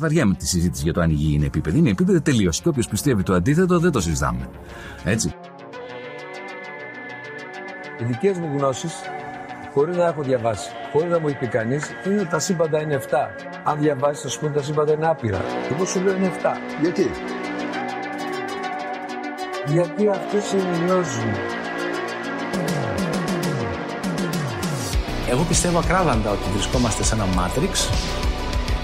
βαριέμαι τη συζήτηση για το αν η γη είναι επίπεδη. Είναι επίπεδη τελείως. Και όποιος πιστεύει το αντίθετο δεν το συζητάμε. Έτσι. Οι δικές μου γνώσεις, χωρίς να έχω διαβάσει, χωρίς να μου έχει πει κανείς, είναι ότι τα σύμπαντα είναι 7. Αν διαβάσεις, θα σου πούνε τα σύμπαντα είναι άπειρα. Εγώ σου λέω είναι 7. Γιατί; Γιατί αυτέ συνειριώζουν. Εγώ πιστεύω ακράδαντα ότι βρισκόμαστε σε ένα Matrix,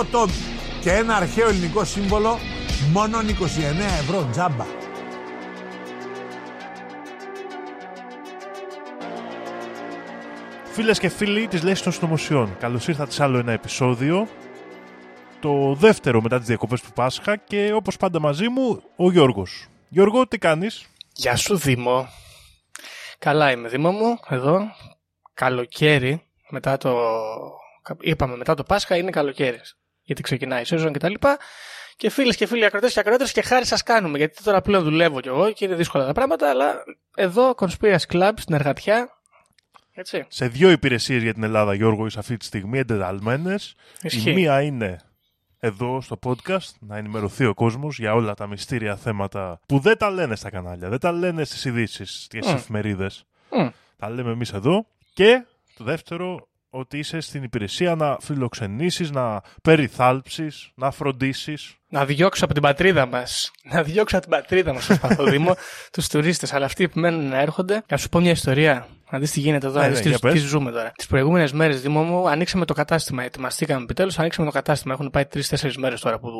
8 τόμοι και ένα αρχαίο ελληνικό σύμβολο μόνο 29 ευρώ τζάμπα Φίλες και φίλοι της Λέση των Συνωμοσιών, καλώς ήρθατε σε άλλο ένα επεισόδιο. Το δεύτερο μετά τις διακοπές του Πάσχα και όπως πάντα μαζί μου ο Γιώργος. Γιώργο, τι κάνεις; Γεια σου Δήμο. Καλά είμαι Δήμο μου, εδώ. Καλοκαίρι, μετά το... Είπαμε μετά το Πάσχα είναι καλοκαίρι. Γιατί ξεκινάει η σεζόν και τα λοιπά. Και φίλες και φίλοι ακροτέ και ακροτέ και χάρη σας κάνουμε. Γιατί τώρα πλέον δουλεύω κι εγώ και είναι δύσκολα τα πράγματα. Αλλά εδώ, Conspiracy Club στην εργατιά. Έτσι. Σε δύο υπηρεσίες για την Ελλάδα, Γιώργο, είσαι αυτή τη στιγμή εντεταλμένες. Η Ισχύει. μία είναι εδώ στο podcast να ενημερωθεί ο κόσμος για όλα τα μυστήρια θέματα που δεν τα λένε στα κανάλια, δεν τα λένε στις ειδήσεις, στις Μμ. εφημερίδες. Μμ. Τα λέμε εμείς εδώ. Και το δεύτερο, ότι είσαι στην υπηρεσία να φιλοξενήσεις, να περιθάλψεις, να φροντίσεις. Να διώξω από την πατρίδα μας. Να διώξω από την πατρίδα μας, προσπαθώ Δήμο, τους τουρίστες. Αλλά αυτοί που μένουν να έρχονται. Να σου πω μια ιστορία. Να δεις τι γίνεται εδώ, Ναι, να δεις ναι, τι, για πες. τι ζούμε τώρα. Τις προηγούμενες μέρες, Δήμο μου, ανοίξαμε το κατάστημα. Ετοιμαστήκαμε επιτέλους, ανοίξαμε το κατάστημα. Έχουν πάει τρει-τέσσερι μέρες τώρα που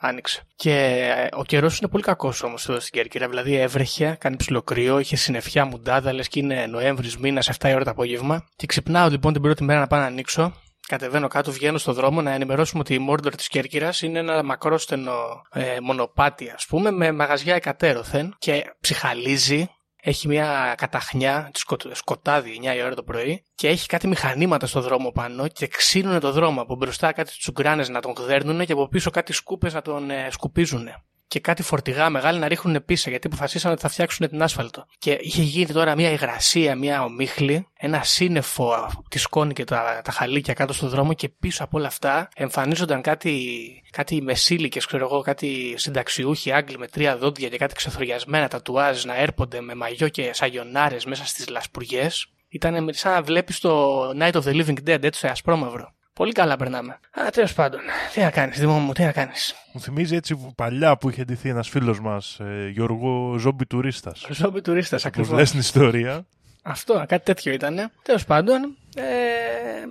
άνοιξε. Και ε, ο καιρός είναι πολύ κακός όμως εδώ στην Κέρκυρα. Δηλαδή έβρεχε, κάνει ψιλοκρύο, είχε συννεφιά μουντάδα, λες και είναι Νοέμβρης μήνας, 7 η ώρα το απόγευμα. Και ξυπνάω λοιπόν την πρώτη μέρα να πάω να ανοίξω. Κατεβαίνω κάτω, βγαίνω στο δρόμο να ενημερώσουμε ότι η Μόρντορ της Κέρκυρας είναι ένα μακρόστενο ε, μονοπάτι, ας πούμε, με μαγαζιά εκατέρωθεν και ψυχαλίζει. Έχει μια καταχνιά, σκο- σκοτάδι 9 η ώρα το πρωί και έχει κάτι μηχανήματα στο δρόμο πάνω και ξύνουν το δρόμο. Από μπροστά κάτι τσουγκράνες να τον γδέρνουν και από πίσω κάτι σκούπες να τον ε, σκουπίζουν. Και κάτι φορτηγά μεγάλα να ρίχνουν πίσω γιατί αποφασίσαν ότι θα φτιάξουν την άσφαλτο. Και είχε γίνει τώρα μια υγρασία, μια ομίχλη, ένα σύννεφο της σκόνη και τα, τα χαλίκια κάτω στο δρόμο και πίσω από όλα αυτά εμφανίζονταν κάτι, κάτι μεσήλικες, ξέρω εγώ, κάτι συνταξιούχοι Άγγλοι με τρία δόντια και κάτι ξεθοριασμένα τατουάζ να έρπονται με μαγιό και σαγιονάρες μέσα στις λασπουργιές. Ήταν σαν να βλέπεις το Night of the Living Dead, έτσι ασπρόμαυρο. Πολύ καλά περνάμε. Α, τέλος πάντων. Τι να κάνεις, Δημό μου, τι να κάνεις. Μου θυμίζει έτσι παλιά που είχε ντυθεί ένας φίλος μας, ε, Γιώργο Ζόμπι Τουρίστας. Ζόμπι τουρίστας Όπως ακριβώς. λες την ιστορία. Αυτό, κάτι τέτοιο ήταν. Τέλος πάντων. Ε,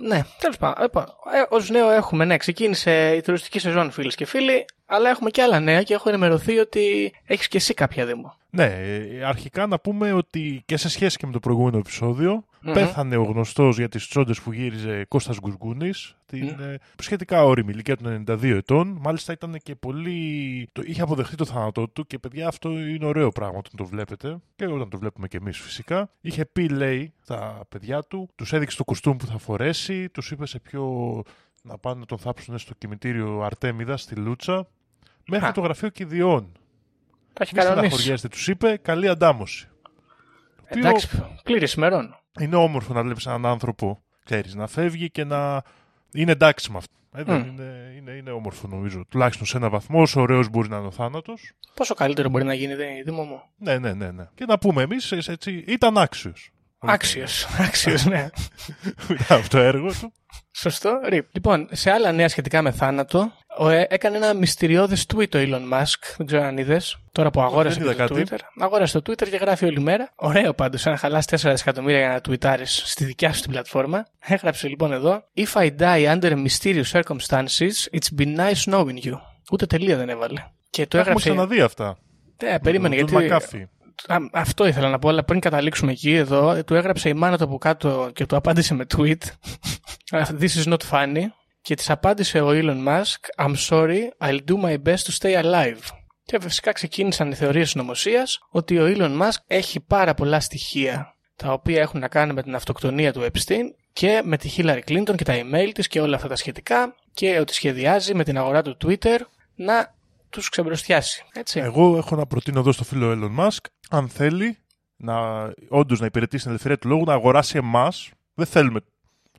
ναι, τέλος πάντων. Λοιπόν, ε, Ω νέο έχουμε, ναι, ξεκίνησε η τουριστική σεζόν, φίλες και φίλοι. Αλλά έχουμε και άλλα νέα και έχω ενημερωθεί ότι έχεις και εσύ κάποια δήμο. Ναι, ε, αρχικά να πούμε ότι και σε σχέση και με το προηγούμενο επεισόδιο, Μμμ. πέθανε ο γνωστός για τις τσόντες που γύριζε Κώστας Γκουργκούνης, την ε, σχετικά όρημη ηλικία του 92 ετών. Μάλιστα ήταν και πολύ... Το, είχε αποδεχτεί το θάνατό του και παιδιά αυτό είναι ωραίο πράγμα όταν το βλέπετε και όταν το βλέπουμε και εμείς φυσικά. Είχε πει, λέει, τα παιδιά του, τους έδειξε το κουστούμ που θα φορέσει, τους είπε σε ποιο να πάνε να τον θάψουν στο κημητήριο Αρτέμιδα στη Λούτσα, μέχρι Α. το γραφείο Κηδιών. Τα έχει Μη κανονίσει. στεναχωριέστε, τους είπε καλή αντάμωση. Το οποίο Εντάξει, πλήρης ημερών. Είναι όμορφο να βλέπεις έναν άνθρωπο, ξέρεις, να φεύγει και να είναι εντάξει με αυτό. Ε, δεν Μμ. είναι, είναι, είναι όμορφο νομίζω. Τουλάχιστον σε ένα βαθμό, όσο ωραίος μπορεί να είναι ο θάνατος. Πόσο καλύτερο μπορεί να γίνει, Δη- Δήμο μου; Ναι, ναι, ναι, ναι. Και να πούμε εμείς, έτσι, ήταν άξιος. Άξιος. Άξιος, ναι. από το έργο του. Σωστό. Ρίπ. Λοιπόν, σε άλλα νέα σχετικά με θάνατο, ο, ε, έκανε ένα μυστηριώδες tweet ο Elon Musk. Δεν ξέρω αν είδες. Τώρα που αγόρασε δεν και είδα το κάτι. Twitter. Αγόρασε το Twitter και γράφει όλη μέρα. Ωραίο πάντως, αν χαλάσει 4 δισεκατομμύρια για να tweetάρει στη δικιά σου την πλατφόρμα. Έγραψε λοιπόν εδώ. If I die under mysterious circumstances, it's been nice knowing you. Ούτε τελεία δεν έβαλε. Και το Το έχουμε έγραψε. ξαναδεί αυτά. Ε, περίμενε Τον γιατί. Μακάφη. Α, αυτό ήθελα να πω, αλλά πριν καταλήξουμε εκεί, εδώ, του έγραψε η μάνα του από κάτω και του απάντησε με tweet. This is not funny. Και της απάντησε ο Elon Musk I'm sorry, I'll do my best to stay alive. Και φυσικά ξεκίνησαν οι θεωρίες συνωμοσία ότι ο Elon Musk έχει πάρα πολλά στοιχεία τα οποία έχουν να κάνουν με την αυτοκτονία του Epstein και με τη Hillary Clinton και τα email της και όλα αυτά τα σχετικά και ότι σχεδιάζει με την αγορά του Twitter να τους ξεμπροστιάσει. Έτσι. Εγώ έχω να προτείνω εδώ στο φίλο Elon Musk, αν θέλει να όντως να υπηρετήσει την ελευθερία του λόγου, να αγοράσει εμάς. Δεν θέλουμε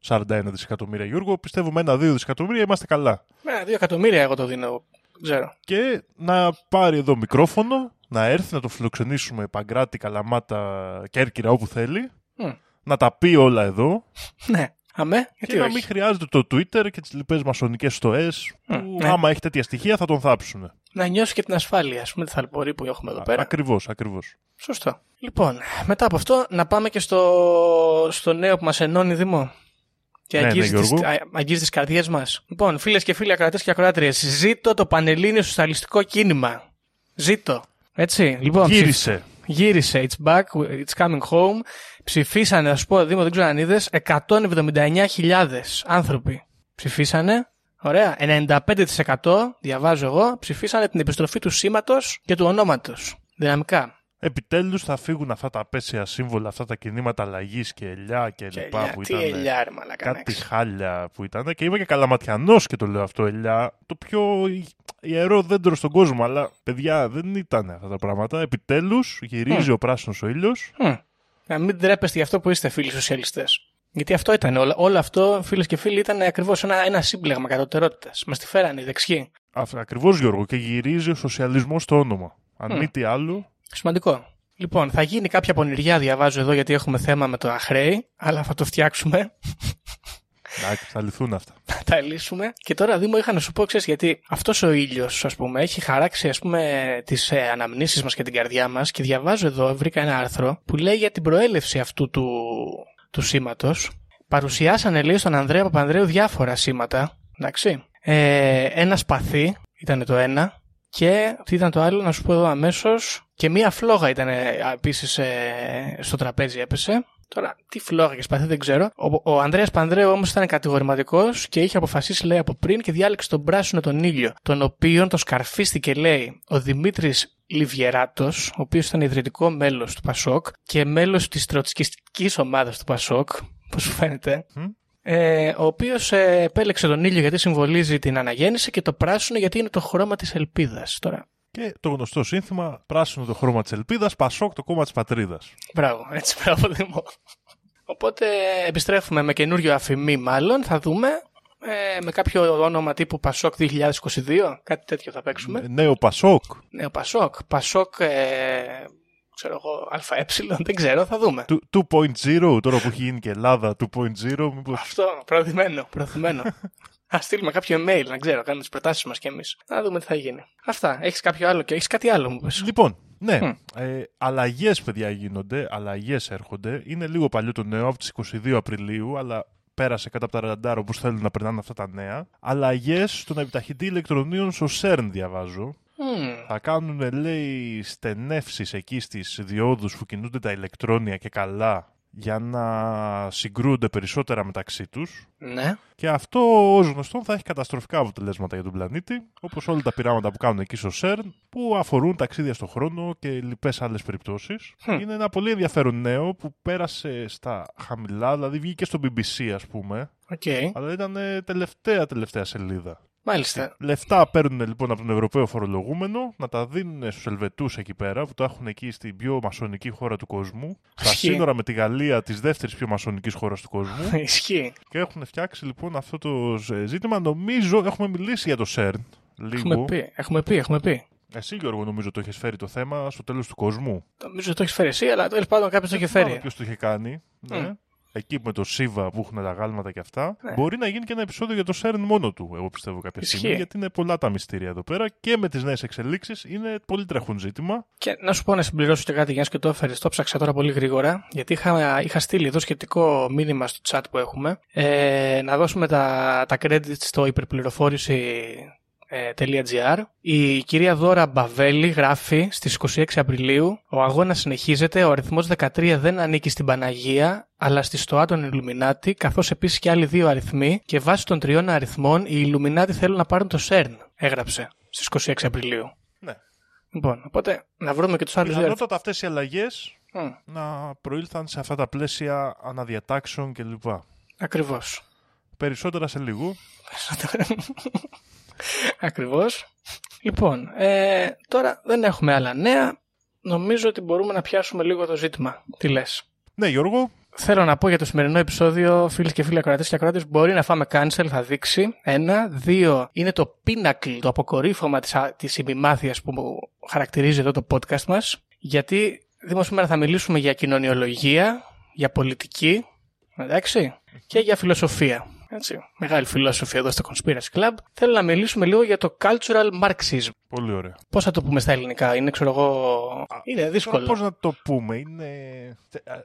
41 δισεκατομμύρια Γιώργο. Πιστεύουμε ένα-δύο δισεκατομμύρια είμαστε καλά. Με ένα-δύο εκατομμύρια εγώ το δίνω. δεν Ξέρω. Και να πάρει εδώ μικρόφωνο, να έρθει να το φιλοξενήσουμε Παγκράτη, Καλαμάτα, Κέρκυρα, όπου θέλει. Μμ. Να τα πει όλα εδώ. Ναι. Αμέ, γιατί και να όχι. μην χρειάζεται το Twitter και τις λοιπές μασονικές στοές που ναι. άμα έχει τέτοια στοιχεία θα τον θάψουν. Να νιώσει και την ασφάλεια, ας πούμε, τη θαλπορή που έχουμε εδώ πέρα. Ακριβώς, ακριβώς. Σωστό. Λοιπόν, μετά από αυτό να πάμε και στο, στο νέο που μας ενώνει Δημό. Και Ναι, ναι, αγγίζει, τις, Γιώργο. α- αγγίζει τις καρδιές μας. Λοιπόν, φίλες και φίλοι ακροατές και ακροάτριες, ζήτω το Πανελλήνιο Σοσιαλιστικό Κίνημα. Ζήτω. Έτσι, λοιπόν. ψηφ- Γύρισε. Γύρισε. It's back. It's coming home. Ψηφίσανε, να σου πω, Δήμο, δεν ξέρω αν είδες, 179.000 άνθρωποι. Ψηφίσανε. Ωραία. 95% διαβάζω εγώ, ψηφίσανε την επιστροφή του σήματος και του ονόματος. Δυναμικά. Επιτέλους θα φύγουν αυτά τα απέσια σύμβολα, αυτά τα κινήματα αλλαγής και ελιά και, Και λοιπά ελιά, που τι ήταν. ελιά, ρε μαλάκα, Κάτι εντάξει. χάλια που ήταν. Και είμαι και καλαματιανός και το λέω αυτό, ελιά. Το πιο ιερό δέντρο στον κόσμο. Αλλά παιδιά δεν ήταν αυτά τα πράγματα. Επιτέλους γυρίζει ο πράσινος ο ήλιος. Μμ. Να μην τρέπεστε για αυτό που είστε φίλοι σοσιαλιστές. Γιατί αυτό ήταν. Όλο, όλο αυτό, φίλες και φίλοι, ήταν ακριβώς ένα, ένα σύμπλεγμα κατωτερότητας. Μας τη φέρανε οι δεξιοί. Ακριβώς Γιώργο. Και γυρίζει ο σοσιαλισμός στο όνομα. Αν μη τι άλλο. Σημαντικό. Λοιπόν, θα γίνει κάποια πονηριά, διαβάζω εδώ, γιατί έχουμε θέμα με το αχρέη, αλλά θα το φτιάξουμε, Εντάξει, θα λυθούν αυτά. θα τα λύσουμε. Και τώρα, Δήμο, είχα να σου πω, ξέρεις, γιατί αυτός ο ήλιος, ας πούμε, έχει χαράξει, ας πούμε, τις ε, αναμνήσεις μας και την καρδιά μας. Και διαβάζω εδώ, βρήκα ένα άρθρο που λέει για την προέλευση αυτού του, του σήματος. Παρουσιάσανε, λέει, στον Ανδρέα Παπανδρέου διάφορα σήματα. Εντάξει. Ε, ένα σπαθί ήταν το ένα. Και τι ήταν το άλλο, να σου πω εδώ αμέσως. Και μία φλόγα ήταν επίσης στο τραπέζι έπεσε. Τώρα, τι φλόγα και σπαθί δεν ξέρω. Ο, ο Ανδρέας Πανδρέου όμως ήταν κατηγορηματικός και είχε αποφασίσει, λέει, από πριν και διάλεξε τον πράσινο τον ήλιο. Τον οποίον το σκαρφίστηκε, λέει, ο Δημήτρης Λιβιεράτος, ο οποίος ήταν ιδρυτικό μέλος του Πασόκ και μέλος της τροτσκιστική ομάδας του Πασόκ. Πώ σου φαίνεται. Μμ. Ε, ο οποίος ε, επέλεξε τον ήλιο γιατί συμβολίζει την αναγέννηση και το πράσινο γιατί είναι το χρώμα της ελπίδας. Τώρα, Και το γνωστό σύνθημα: Πράσινο το χρώμα της ελπίδας, Πασόκ το κόμμα της πατρίδας. Μπράβο, έτσι μπράβο Δήμο. Οπότε επιστρέφουμε με καινούριο αφημί μάλλον, θα δούμε. Ε, με κάποιο όνομα τύπου Πασόκ 2022, κάτι τέτοιο θα παίξουμε. Νέο Πασόκ. Νέο Πασόκ. Πασόκ, ε, ξέρω εγώ, ΑΕ, δεν ξέρω, θα δούμε. Του- 2.0, τώρα που έχει γίνει και Ελλάδα 2.0, μήπως... Αυτό, προωθημένο, προωθημένο. Α στείλουμε κάποιο email, να ξέρω, κάνουμε τις προτάσεις μας κι εμείς. Να δούμε τι θα γίνει. Αυτά. Έχεις κάποιο άλλο και έχεις κάτι άλλο, μου πες. Λοιπόν, ναι, Μμ. ε, αλλαγές παιδιά γίνονται, αλλαγές έρχονται. Είναι λίγο παλιό το νέο, από τις 22 Απριλίου, αλλά πέρασε κάτω από τα ραντάρ όπως θέλουν να περνάνε αυτά τα νέα. Αλλαγές στον επιταχυντή ηλεκτρονίων στο CERN, διαβάζω. Μμμ. Θα κάνουν, λέει, στενεύσεις εκεί στις διόδους που κινούνται τα ηλεκτρόνια και καλά για να συγκρούονται περισσότερα μεταξύ τους Ναι. και αυτό ως γνωστό θα έχει καταστροφικά αποτελέσματα για τον πλανήτη, όπως όλα τα πειράματα που κάνουν εκεί στο CERN, που αφορούν ταξίδια στον χρόνο και λοιπές άλλες περιπτώσεις. Hm. Είναι ένα πολύ ενδιαφέρον νέο που πέρασε στα χαμηλά, δηλαδή βγήκε στο BBC ας πούμε, Οκ. αλλά ήταν ε, τελευταία τελευταία σελίδα. Μάλιστα. Λεφτά παίρνουν λοιπόν από τον Ευρωπαίο φορολογούμενο να τα δίνουν στους Ελβετούς εκεί πέρα, που τα έχουν εκεί στην πιο μασονική χώρα του κόσμου, στα Ισχύει. σύνορα με τη Γαλλία της δεύτερης πιο μασονικής χώρας του κόσμου. Ισχύει. Και έχουν φτιάξει λοιπόν αυτό το ε, ζήτημα. Νομίζω έχουμε μιλήσει για το CERN Έχουμε λίγο. πει, έχουμε πει, έχουμε πει. Εσύ Γιώργο νομίζω το έχεις φέρει το θέμα στο τέλος του κόσμου. Νομίζω ότι το έχεις φέρει εσύ, αλλά τέλος πάντων κάποιος το έχει φέρει. Ποιος το είχε κάνει. Ναι. Μμ. Εκεί με το Σίβα που έχουν τα γάλματα και αυτά. Ναι. Μπορεί να γίνει και ένα επεισόδιο για το CERN μόνο του, εγώ πιστεύω κάποια Ισχύει. στιγμή. Γιατί είναι πολλά τα μυστήρια εδώ πέρα και με τις νέες εξελίξεις είναι πολύ τρέχουν ζήτημα. Και να σου πω να συμπληρώσω και κάτι, Γιάννης, και το έφερες. Το ψάξα τώρα πολύ γρήγορα, γιατί είχα, είχα στείλει εδώ σχετικό μήνυμα στο chat που έχουμε. Ε, να δώσουμε τα, τα credits στο υπερπληροφόρηση ε, Η κυρία Δώρα Μπαβέλη γράφει στις 26 Απριλίου «Ο αγώνας συνεχίζεται, ο αριθμός 13 δεν ανήκει στην Παναγία, αλλά στη στοά των Ιλουμινάτη, καθώς επίσης και άλλοι δύο αριθμοί και βάσει των τριών αριθμών οι Ιλουμινάτη θέλουν να πάρουν το ΣΕΡΝ», έγραψε στις 26 Απριλίου. Ναι. Λοιπόν, οπότε να βρούμε και τους άλλους δύο αριθμούς. Πιθανότατα αυτές οι αλλαγές να προήλθαν σε αυτά τα πλαίσια αναδιατάξεων κλπ. Ακριβώς. Περισσότερα σε λίγο. Ακριβώς. Λοιπόν, ε, τώρα δεν έχουμε άλλα νέα. Νομίζω ότι μπορούμε να πιάσουμε λίγο το ζήτημα. Τι λες; Ναι, Γιώργο. Θέλω να πω για το σημερινό επεισόδιο, φίλοι και φίλοι ακροατές και ακροάτες, μπορεί να φάμε cancel, θα δείξει. Ένα. Δύο, είναι το pinnacle, το αποκορύφωμα της επιμάθειας που χαρακτηρίζει εδώ το podcast μας. Γιατί Δήμο σήμερα θα μιλήσουμε για κοινωνιολογία, για πολιτική, εντάξει, και για φιλοσοφία. Έτσι. Μεγάλη φιλόσοφη εδώ στο Conspiracy Club. Θέλω να μιλήσουμε λίγο για το cultural Marxism. Πολύ ωραία. Πώς θα το πούμε στα ελληνικά, είναι ξέρω εγώ. Είναι δύσκολο. Πώς να το πούμε, είναι.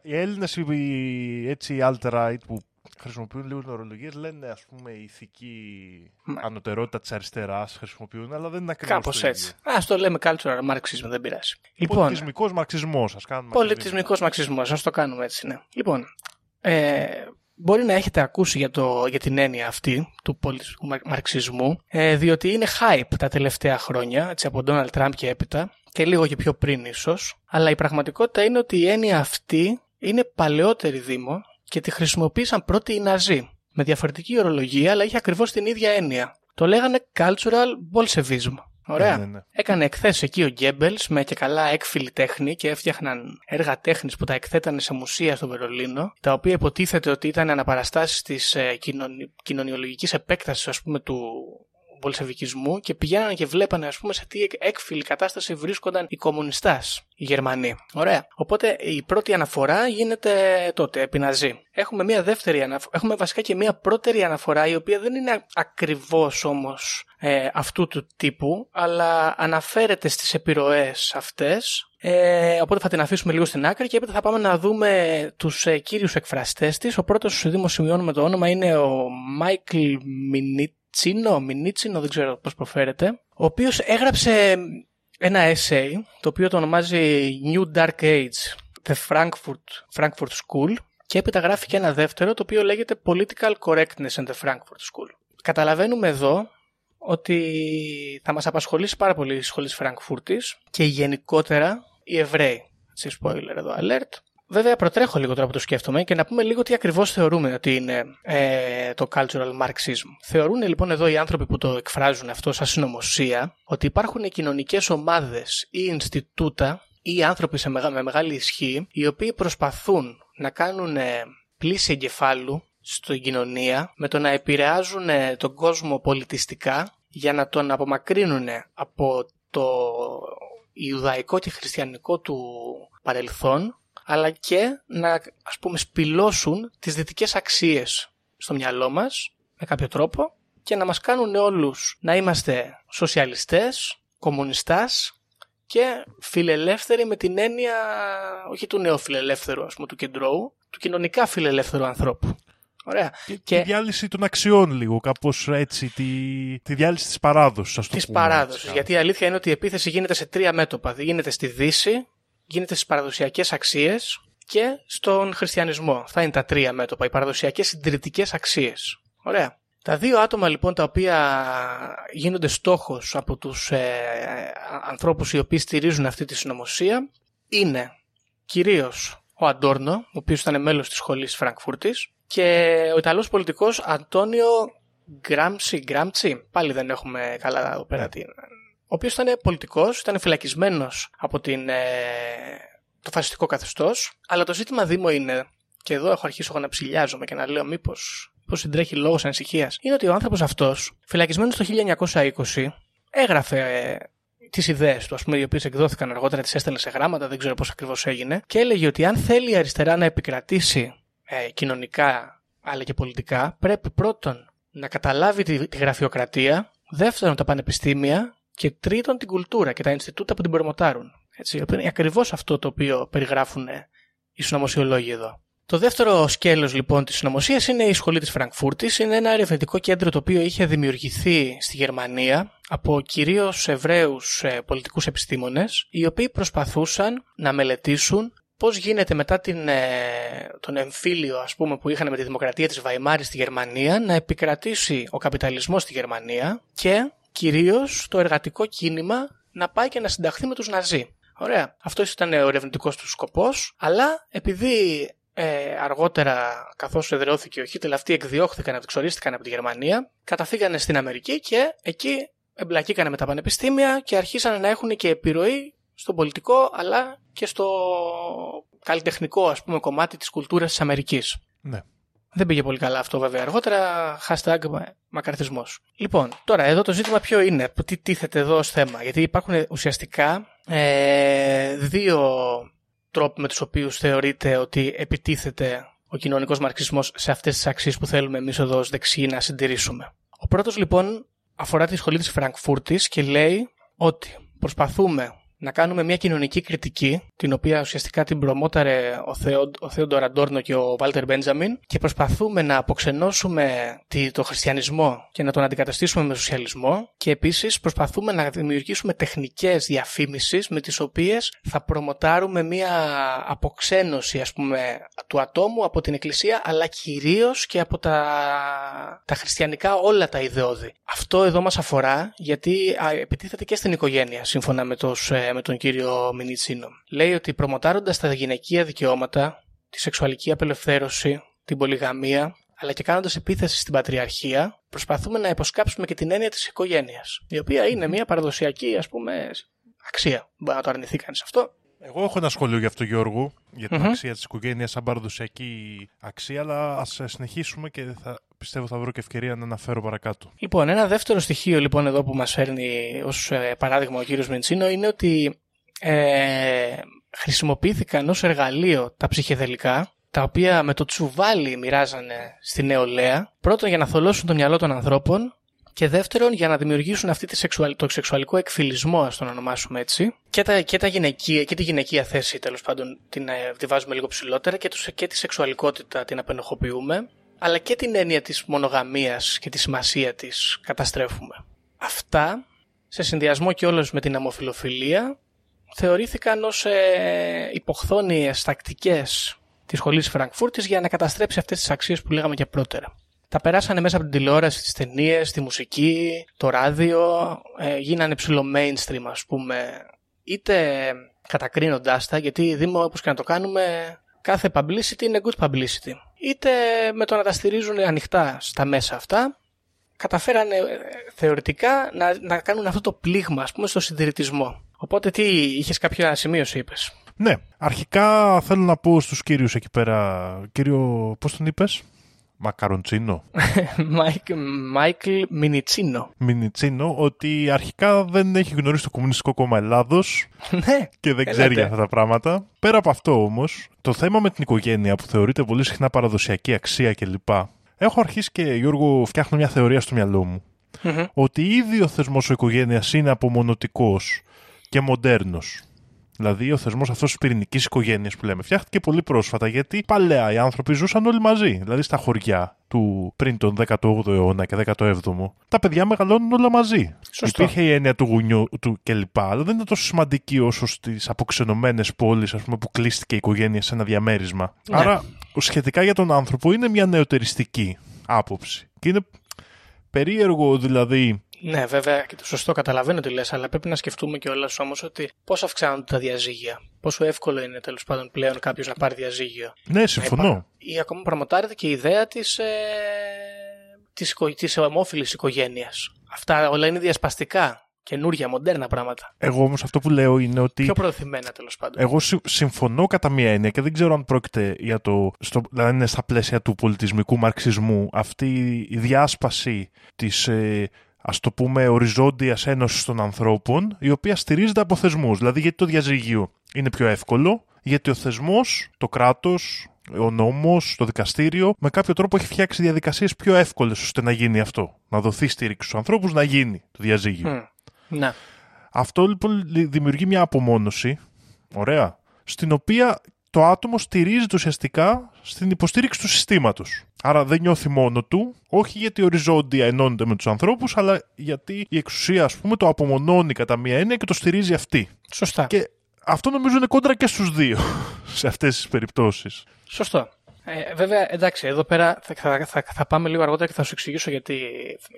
Οι Έλληνες, έτσι, alt-right που χρησιμοποιούν λίγο ορολογίε, λένε ας πούμε ηθική Μα... ανωτερότητα της αριστεράς χρησιμοποιούν, αλλά δεν είναι ακριβώς. Κάπως έτσι. Α το λέμε cultural Marxism, δεν πειράζει. Λοιπόν, Πολιτισμικός μαρξισμός, ας κάνουμε. Πολιτισμικός μαρξισμός, ας το κάνουμε έτσι, ναι. Λοιπόν, ε, Μπορεί να έχετε ακούσει για, το, για την έννοια αυτή του πολιτισμού μαρξισμού, ε, διότι είναι hype τα τελευταία χρόνια, έτσι από Donald Trump και έπειτα, και λίγο και πιο πριν ίσως, αλλά η πραγματικότητα είναι ότι η έννοια αυτή είναι παλαιότερη δήμο και τη χρησιμοποίησαν πρώτοι οι Ναζί, με διαφορετική ορολογία, αλλά είχε ακριβώς την ίδια έννοια. Το λέγανε cultural bolshevism. Ωραία. Ναι, ναι, ναι. Έκανε εκθέσει εκεί ο Γκέμπελς με και καλά έκφυλη τέχνη και έφτιαχναν έργα τέχνης που τα εκθέτανε σε μουσεία στο Βερολίνο, τα οποία υποτίθεται ότι ήταν αναπαραστάσεις της ε, κοινωνιολογικής επέκτασης, ας πούμε, του βολσεβικισμού και πηγαίνανε και βλέπανε, ας πούμε, σε τι έκφυλη κατάσταση βρίσκονταν οι κομμουνιστέ, οι Γερμανοί. Ωραία. Οπότε η πρώτη αναφορά γίνεται τότε, επί Ναζί. Έχουμε μια δεύτερη αναφορά, έχουμε βασικά και μια πρώτερη αναφορά, η οποία δεν είναι ακριβώς όμως ε, αυτού του τύπου, αλλά αναφέρεται στις επιρροές αυτές ε, οπότε θα την αφήσουμε λίγο στην άκρη και έπειτα θα πάμε να δούμε τους ε, κύριους εκφραστές της. Ο πρώτος δημοσιοποιώνουμε το όνομα είναι ο Μάικλ Μινίτσινο, Μινίτσινο δεν ξέρω πώς προφέρεται, ο οποίος έγραψε ένα essay το οποίο το ονομάζει New Dark Age, The Frankfurt, Frankfurt School και έπειτα γράφει και ένα δεύτερο το οποίο λέγεται Political Correctness in the Frankfurt School. Καταλαβαίνουμε εδώ ότι θα μας απασχολήσει πάρα πολύ η σχολής της Φραγκφούρτης και γενικότερα οι Εβραίοι. Σε spoiler εδώ, alert. Βέβαια, προτρέχω λίγο τώρα που το σκέφτομαι και να πούμε λίγο τι ακριβώς θεωρούμε ότι είναι ε, το cultural Marxism. Θεωρούν λοιπόν εδώ οι άνθρωποι που το εκφράζουν αυτό σαν συνωμοσία ότι υπάρχουν κοινωνικές ομάδες ή Ινστιτούτα ή άνθρωποι σε με μεγάλη ισχύ οι οποίοι προσπαθούν να κάνουν πλήση εγκεφάλου στην κοινωνία με το να επηρεάζουν τον κόσμο πολιτιστικά για να τον απομακρύνουν από το Ιουδαϊκό και Χριστιανικό του παρελθόν αλλά και να ας πούμε σπηλώσουν τις δυτικές αξίες στο μυαλό μας με κάποιο τρόπο και να μας κάνουν όλους να είμαστε σοσιαλιστές, κομμουνιστάς και φιλελεύθεροι με την έννοια όχι του νεοφιλελεύθερου ας πούμε του κεντρώου, του κοινωνικά φιλελεύθερου ανθρώπου. Ωραία. Και, και... Τη διάλυση των αξιών λίγο, κάπως έτσι. Τη, τη διάλυση της παράδοσης, ας το Της παράδοσης. Γιατί η αλήθεια είναι ότι η επίθεση γίνεται σε τρία μέτωπα. Γίνεται στη Δύση, γίνεται στις παραδοσιακές αξίες και στον χριστιανισμό. Αυτά είναι τα τρία μέτωπα. Οι παραδοσιακές συντηρητικές αξίες. Ωραία. Τα δύο άτομα λοιπόν τα οποία γίνονται στόχος από τους ε, ανθρώπους οι οποίοι στηρίζουν αυτή τη συνωμοσία είναι κυρίως ο Αντόρνο, ο οποίος ήταν μέλος της σχολής Φραγκφούρτης και ο Ιταλός πολιτικός Αντώνιο Γκράμψη, Γκράμψη, πάλι δεν έχουμε καλά εδώ πέρα την... Ο οποίος ήταν πολιτικός, ήταν φυλακισμένος από την, ε, το φασιστικό καθεστώς, αλλά το ζήτημα Δήμο είναι, και εδώ έχω αρχίσει εγώ να ψηλιάζομαι και να λέω μήπως πως συντρέχει λόγος ανησυχίας, είναι ότι ο άνθρωπος αυτός, φυλακισμένος το 1920, έγραφε ε, τις ιδέες του, ας πούμε, οι οποίες εκδόθηκαν αργότερα, τις έστελνε σε γράμματα, δεν ξέρω πώς ακριβώς έγινε, και έλεγε ότι αν θέλει η αριστερά να επικρατήσει ε, κοινωνικά αλλά και πολιτικά, πρέπει πρώτον να καταλάβει τη, τη γραφειοκρατία, δεύτερον τα πανεπιστήμια και τρίτον την κουλτούρα και τα Ινστιτούτα που την προμοτάρουν. Έτσι, είναι ακριβώς αυτό το οποίο περιγράφουν οι συνωμοσιολόγοι εδώ. Το δεύτερο σκέλος λοιπόν της συνωμοσίας είναι η σχολή της Φραγκφούρτης. Είναι ένα ερευνητικό κέντρο το οποίο είχε δημιουργηθεί στη Γερμανία από κυρίως Εβραίους ε, πολιτικούς επιστήμονες οι οποίοι προσπαθούσαν να μελετήσουν πώς γίνεται μετά την, ε, τον εμφύλιο ας πούμε, που είχαν με τη δημοκρατία της Βαϊμάρης στη Γερμανία να επικρατήσει ο καπιταλισμός στη Γερμανία και κυρίως το εργατικό κίνημα να πάει και να συνταχθεί με τους Ναζί. Ωραία. Αυτός ήταν ο ερευνητικός του σκοπός, αλλά επειδή ε, αργότερα, καθώς εδραιώθηκε ο Χίτλερ, αυτοί εκδιώχθηκαν, εξορίστηκαν από τη Γερμανία, καταφύγανε στην Αμερική και εκεί εμπλακήκανε με τα πανεπιστήμια και αρχίσαν να έχουν και επιρροή στο πολιτικό αλλά και στο καλλιτεχνικό ας πούμε κομμάτι της κουλτούρας της Αμερικής. Ναι. Δεν πήγε πολύ καλά αυτό βέβαια αργότερα, hashtag μακαρθισμός. Λοιπόν, τώρα εδώ το ζήτημα ποιο είναι, τι τίθεται εδώ ως θέμα, γιατί υπάρχουν ουσιαστικά ε, δύο τρόποι με τους οποίους θεωρείται ότι επιτίθεται ο κοινωνικός μαρξισμός σε αυτές τις αξίες που θέλουμε εμείς εδώ ως δεξιοί να συντηρήσουμε. Ο πρώτος λοιπόν αφορά τη σχολή της Φραγκφούρτης και λέει ότι προσπαθούμε να κάνουμε μια κοινωνική κριτική, την οποία ουσιαστικά την προμόταρε ο, Θεό, ο Θέοντο Ραντόρνο και ο Βάλτερ Μπέντζαμιν, και προσπαθούμε να αποξενώσουμε το χριστιανισμό και να τον αντικαταστήσουμε με σοσιαλισμό, και επίσης προσπαθούμε να δημιουργήσουμε τεχνικές διαφήμισης με τις οποίες θα προμοτάρουμε μια αποξένωση, ας πούμε, του ατόμου από την Εκκλησία, αλλά κυρίως και από τα, τα χριστιανικά όλα τα ιδεώδη. Αυτό εδώ μας αφορά γιατί επιτίθεται και στην οικογένεια, σύμφωνα με τους ε, με τον κύριο Μινιτσίνο. Λέει ότι προμοτάροντας τα γυναικεία δικαιώματα, τη σεξουαλική απελευθέρωση, την πολυγαμία, αλλά και κάνοντας επίθεση στην πατριαρχία, προσπαθούμε να υποσκάψουμε και την έννοια της οικογένειας, η οποία είναι μια παραδοσιακή, ας πούμε, αξία. Μπορεί να το αρνηθεί κανείς αυτό. Εγώ έχω ένα σχόλιο για αυτό, Γιώργο, για την αξία της οικογένειας σαν παραδοσιακή αξία, αλλά ας συνεχίσουμε και θα, πιστεύω θα βρω και ευκαιρία να αναφέρω παρακάτω. Λοιπόν, ένα δεύτερο στοιχείο λοιπόν εδώ που μας φέρνει ως ε, παράδειγμα ο κύριος Μεντσίνο είναι ότι ε, χρησιμοποιήθηκαν ως εργαλείο τα ψυχεδελικά τα οποία με το τσουβάλι μοιράζανε στη νεολαία πρώτον για να θολώσουν το μυαλό των ανθρώπων και δεύτερον για να δημιουργήσουν αυτή τη σεξουαλ... το σεξουαλικό εκφυλισμό, ας τον ονομάσουμε έτσι, και, τα, και, τα γυναικεία, και τη γυναικεία θέση τέλος πάντων την, ε, τη βάζουμε λίγο ψηλότερα και, τους, και τη σεξουαλικότητα την απενοχοποιούμε αλλά και την έννοια της μονογαμίας και τη σημασία της καταστρέφουμε. Αυτά, σε συνδυασμό και όλος με την αμοφιλοφιλία, θεωρήθηκαν ως ε, υποχθόνιες τακτικές της σχολής Φραγκφούρτης για να καταστρέψει αυτές τις αξίες που λέγαμε και πρώτερα. Τα περάσανε μέσα από την τηλεόραση, τις ταινίες, τη μουσική, το ράδιο, ε, γίνανε ψηλό mainstream ας πούμε, είτε κατακρίνοντάς τα, γιατί δήμο όπως και να το κάνουμε, κάθε publicity είναι good publicity είτε με το να τα στηρίζουν ανοιχτά στα μέσα αυτά, καταφέρανε ε, θεωρητικά να, να κάνουν αυτό το πλήγμα, ας πούμε, στο συντηρητισμό. Οπότε τι, είχες κάποια σημείωση, είπες; Ναι, αρχικά θέλω να πω στους κύριους εκεί πέρα, κύριο, πώς τον είπες; Μακαροντσίνο. Μάικλ Μινιτσίνο. Μινιτσίνο, ότι αρχικά δεν έχει γνωρίσει το Κομμουνιστικό Κόμμα Ελλάδος ναι, και δεν ξέρει για αυτά τα πράγματα. Πέρα από αυτό όμως, το θέμα με την οικογένεια που θεωρείται πολύ συχνά παραδοσιακή αξία κλπ. Έχω αρχίσει και Γιώργο φτιάχνω μια θεωρία στο μυαλό μου. Ότι ήδη ο θεσμός ο οικογένειας είναι απομονωτικός και μοντέρνος. Δηλαδή ο θεσμός αυτός της πυρηνικής οικογένειας που λέμε φτιάχτηκε πολύ πρόσφατα γιατί παλαιά οι άνθρωποι ζούσαν όλοι μαζί. Δηλαδή στα χωριά του πριν τον 18ο αιώνα και 17ο, τα παιδιά μεγαλώνουν όλα μαζί. Σωστό. Υπήρχε η έννοια του γουνιού του κλπ. Αλλά δεν ήταν τόσο σημαντική όσο στις αποξενωμένες πόλεις που κλείστηκε η οικογένεια σε ένα διαμέρισμα. Ναι. Άρα σχετικά για τον άνθρωπο είναι μια νεωτεριστική άποψη. Και είναι περίεργο δηλαδή ναι, βέβαια και το σωστό καταλαβαίνω τι λες, αλλά πρέπει να σκεφτούμε κιόλας όμως ότι πώς αυξάνονται τα διαζύγια. Πόσο εύκολο είναι τέλος πάντων πλέον κάποιος να πάρει διαζύγιο. Ναι, συμφωνώ. Ή ακόμα προμοτάρεται και η ιδέα της ε, της, της ομόφυλης οικογένειας. Αυτά όλα είναι διασπαστικά. Καινούρια, μοντέρνα πράγματα. Εγώ όμως αυτό που λέω είναι ότι. Πιο προωθημένα τέλος πάντων. Εγώ συμφωνώ κατά μία έννοια και δεν ξέρω αν πρόκειται για το. Στο, δηλαδή είναι στα πλαίσια του πολιτισμικού μαρξισμού αυτή η διάσπαση της ε, Α το πούμε, οριζόντιας ένωσης των ανθρώπων, η οποία στηρίζεται από θεσμούς. Δηλαδή, γιατί το διαζύγιο είναι πιο εύκολο, γιατί ο θεσμός, το κράτος, ο νόμος, το δικαστήριο, με κάποιο τρόπο έχει φτιάξει διαδικασίες πιο εύκολες ώστε να γίνει αυτό. Να δοθεί στήριξη στους ανθρώπους, να γίνει το διαζύγιο. Ναι. Αυτό λοιπόν δημιουργεί μια απομόνωση, ωραία, στην οποία το άτομο στηρίζεται ουσιαστικά στην υποστήριξη του συστήματος. Άρα δεν νιώθει μόνο του, όχι γιατί οριζόντια ενώνεται με τους ανθρώπους, αλλά γιατί η εξουσία, ας πούμε, το απομονώνει κατά μία έννοια και το στηρίζει αυτή. Σωστά. Και αυτό νομίζω είναι κόντρα και στους δύο σε αυτές τις περιπτώσεις. Σωστό. Ε, βέβαια, εντάξει, εδώ πέρα θα, θα, θα, θα, πάμε λίγο αργότερα και θα σου εξηγήσω γιατί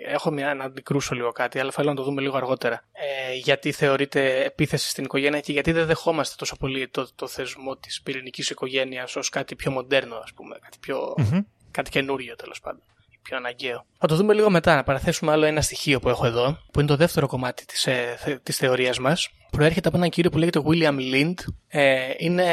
έχω μια, να αντικρούσω λίγο κάτι, αλλά θέλω να το δούμε λίγο αργότερα. Ε, γιατί θεωρείται επίθεση στην οικογένεια και γιατί δεν δεχόμαστε τόσο πολύ το, το θεσμό της πυρηνικής οικογένειας ως κάτι πιο μοντέρνο, ας πούμε, κάτι, πιο, mm-hmm. κάτι καινούριο τέλος πάντων. Πιο αναγκαίο. Θα το δούμε λίγο μετά, να παραθέσουμε άλλο ένα στοιχείο που έχω εδώ, που είναι το δεύτερο κομμάτι της, ε, της θεωρίας μας. Προέρχεται από έναν κύριο που λέγεται William Lind. Ε, είναι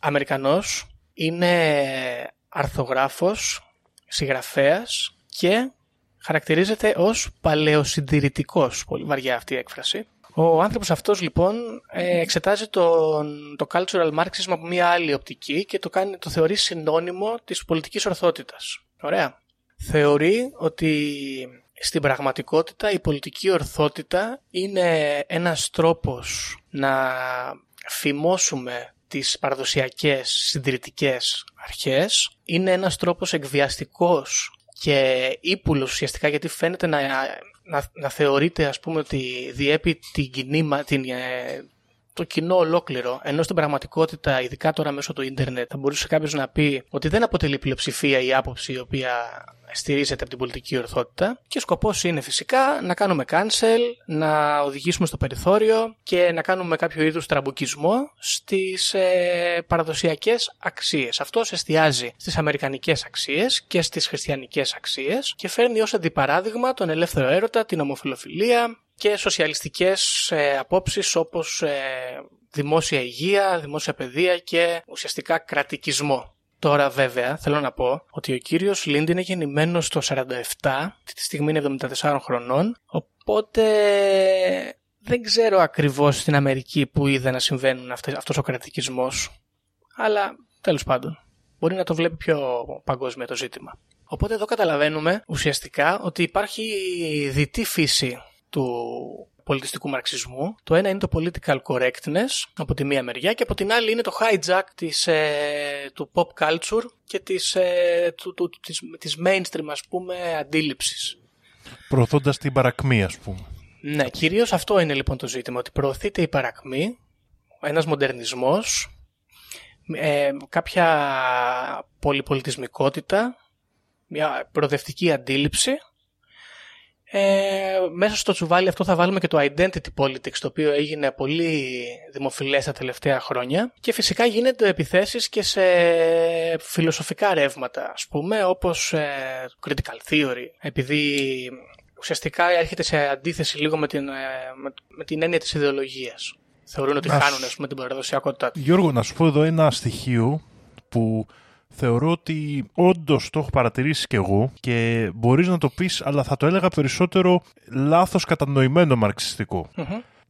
Αμερικανός, είναι αρθογράφος, συγγραφέας και χαρακτηρίζεται ως παλαιοσυντηρητικός, πολύ βαριά αυτή η έκφραση. Ο άνθρωπος αυτός λοιπόν ε, εξετάζει τον, το cultural marxism από μια άλλη οπτική και το, κάνει, το θεωρεί συνώνυμο της πολιτικής ορθότητας. Ωραία. Θεωρεί ότι στην πραγματικότητα η πολιτική ορθότητα είναι ένας τρόπος να φημώσουμε τις παραδοσιακές συντηρητικές αρχές. Είναι ένας τρόπος εκβιαστικός και ύπουλος ουσιαστικά γιατί φαίνεται να, να, να θεωρείται ας πούμε ότι διέπει την κοινή, την, ε, το κοινό ολόκληρο, ενώ στην πραγματικότητα, ειδικά τώρα μέσω του ίντερνετ, θα μπορούσε κάποιος να πει ότι δεν αποτελεί πλειοψηφία η άποψη η οποία στηρίζεται από την πολιτική ορθότητα και σκοπός είναι φυσικά να κάνουμε cancel, να οδηγήσουμε στο περιθώριο και να κάνουμε κάποιο είδους τραμπουκισμό στις ε, παραδοσιακές αξίες. Αυτός εστιάζει στις αμερικανικές αξίες και στις χριστιανικές αξίες και φέρνει ως αντιπαράδειγμα τον ελεύθερο έρωτα, την ομοφιλοφιλία, και σοσιαλιστικές ε, απόψεις όπως ε, δημόσια υγεία, δημόσια παιδεία και ουσιαστικά κρατικισμό. Τώρα βέβαια θέλω να πω ότι ο κύριος Λίντ είναι γεννημένος το 47, τη στιγμή είναι 74 χρονών, οπότε δεν ξέρω ακριβώς στην Αμερική που είδε να συμβαίνουν αυτός ο κρατικισμός, αλλά τέλος πάντων μπορεί να το βλέπει πιο παγκόσμια το ζήτημα. Οπότε εδώ καταλαβαίνουμε ουσιαστικά ότι υπάρχει διτή φύση του πολιτιστικού μαρξισμού. Το ένα είναι το political correctness από τη μία μεριά και από την άλλη είναι το hijack της, ε, του pop culture και της, ε, του, του, της, της mainstream ας πούμε αντίληψης. Προωθώντας την παρακμή ας πούμε. Ναι, κυρίως αυτό είναι λοιπόν το ζήτημα, ότι προωθείται η παρακμή, ένας μοντερνισμός, ε, κάποια πολυπολιτισμικότητα, μια προοδευτική αντίληψη ε, μέσα στο τσουβάλι αυτό θα βάλουμε και το identity politics, το οποίο έγινε πολύ δημοφιλές τα τελευταία χρόνια και φυσικά γίνεται επιθέσεις και σε φιλοσοφικά ρεύματα, ας πούμε, όπως ε, critical theory, επειδή ουσιαστικά έρχεται σε αντίθεση λίγο με την, ε, με, την έννοια της ιδεολογίας. Θεωρούν ότι χάνουν ας πούμε, την παραδοσιακότητά του. Γιώργο, να σου πω εδώ ένα στοιχείο που θεωρώ ότι όντως το έχω παρατηρήσει κι εγώ και μπορείς να το πεις, αλλά θα το έλεγα περισσότερο λάθος κατανοημένο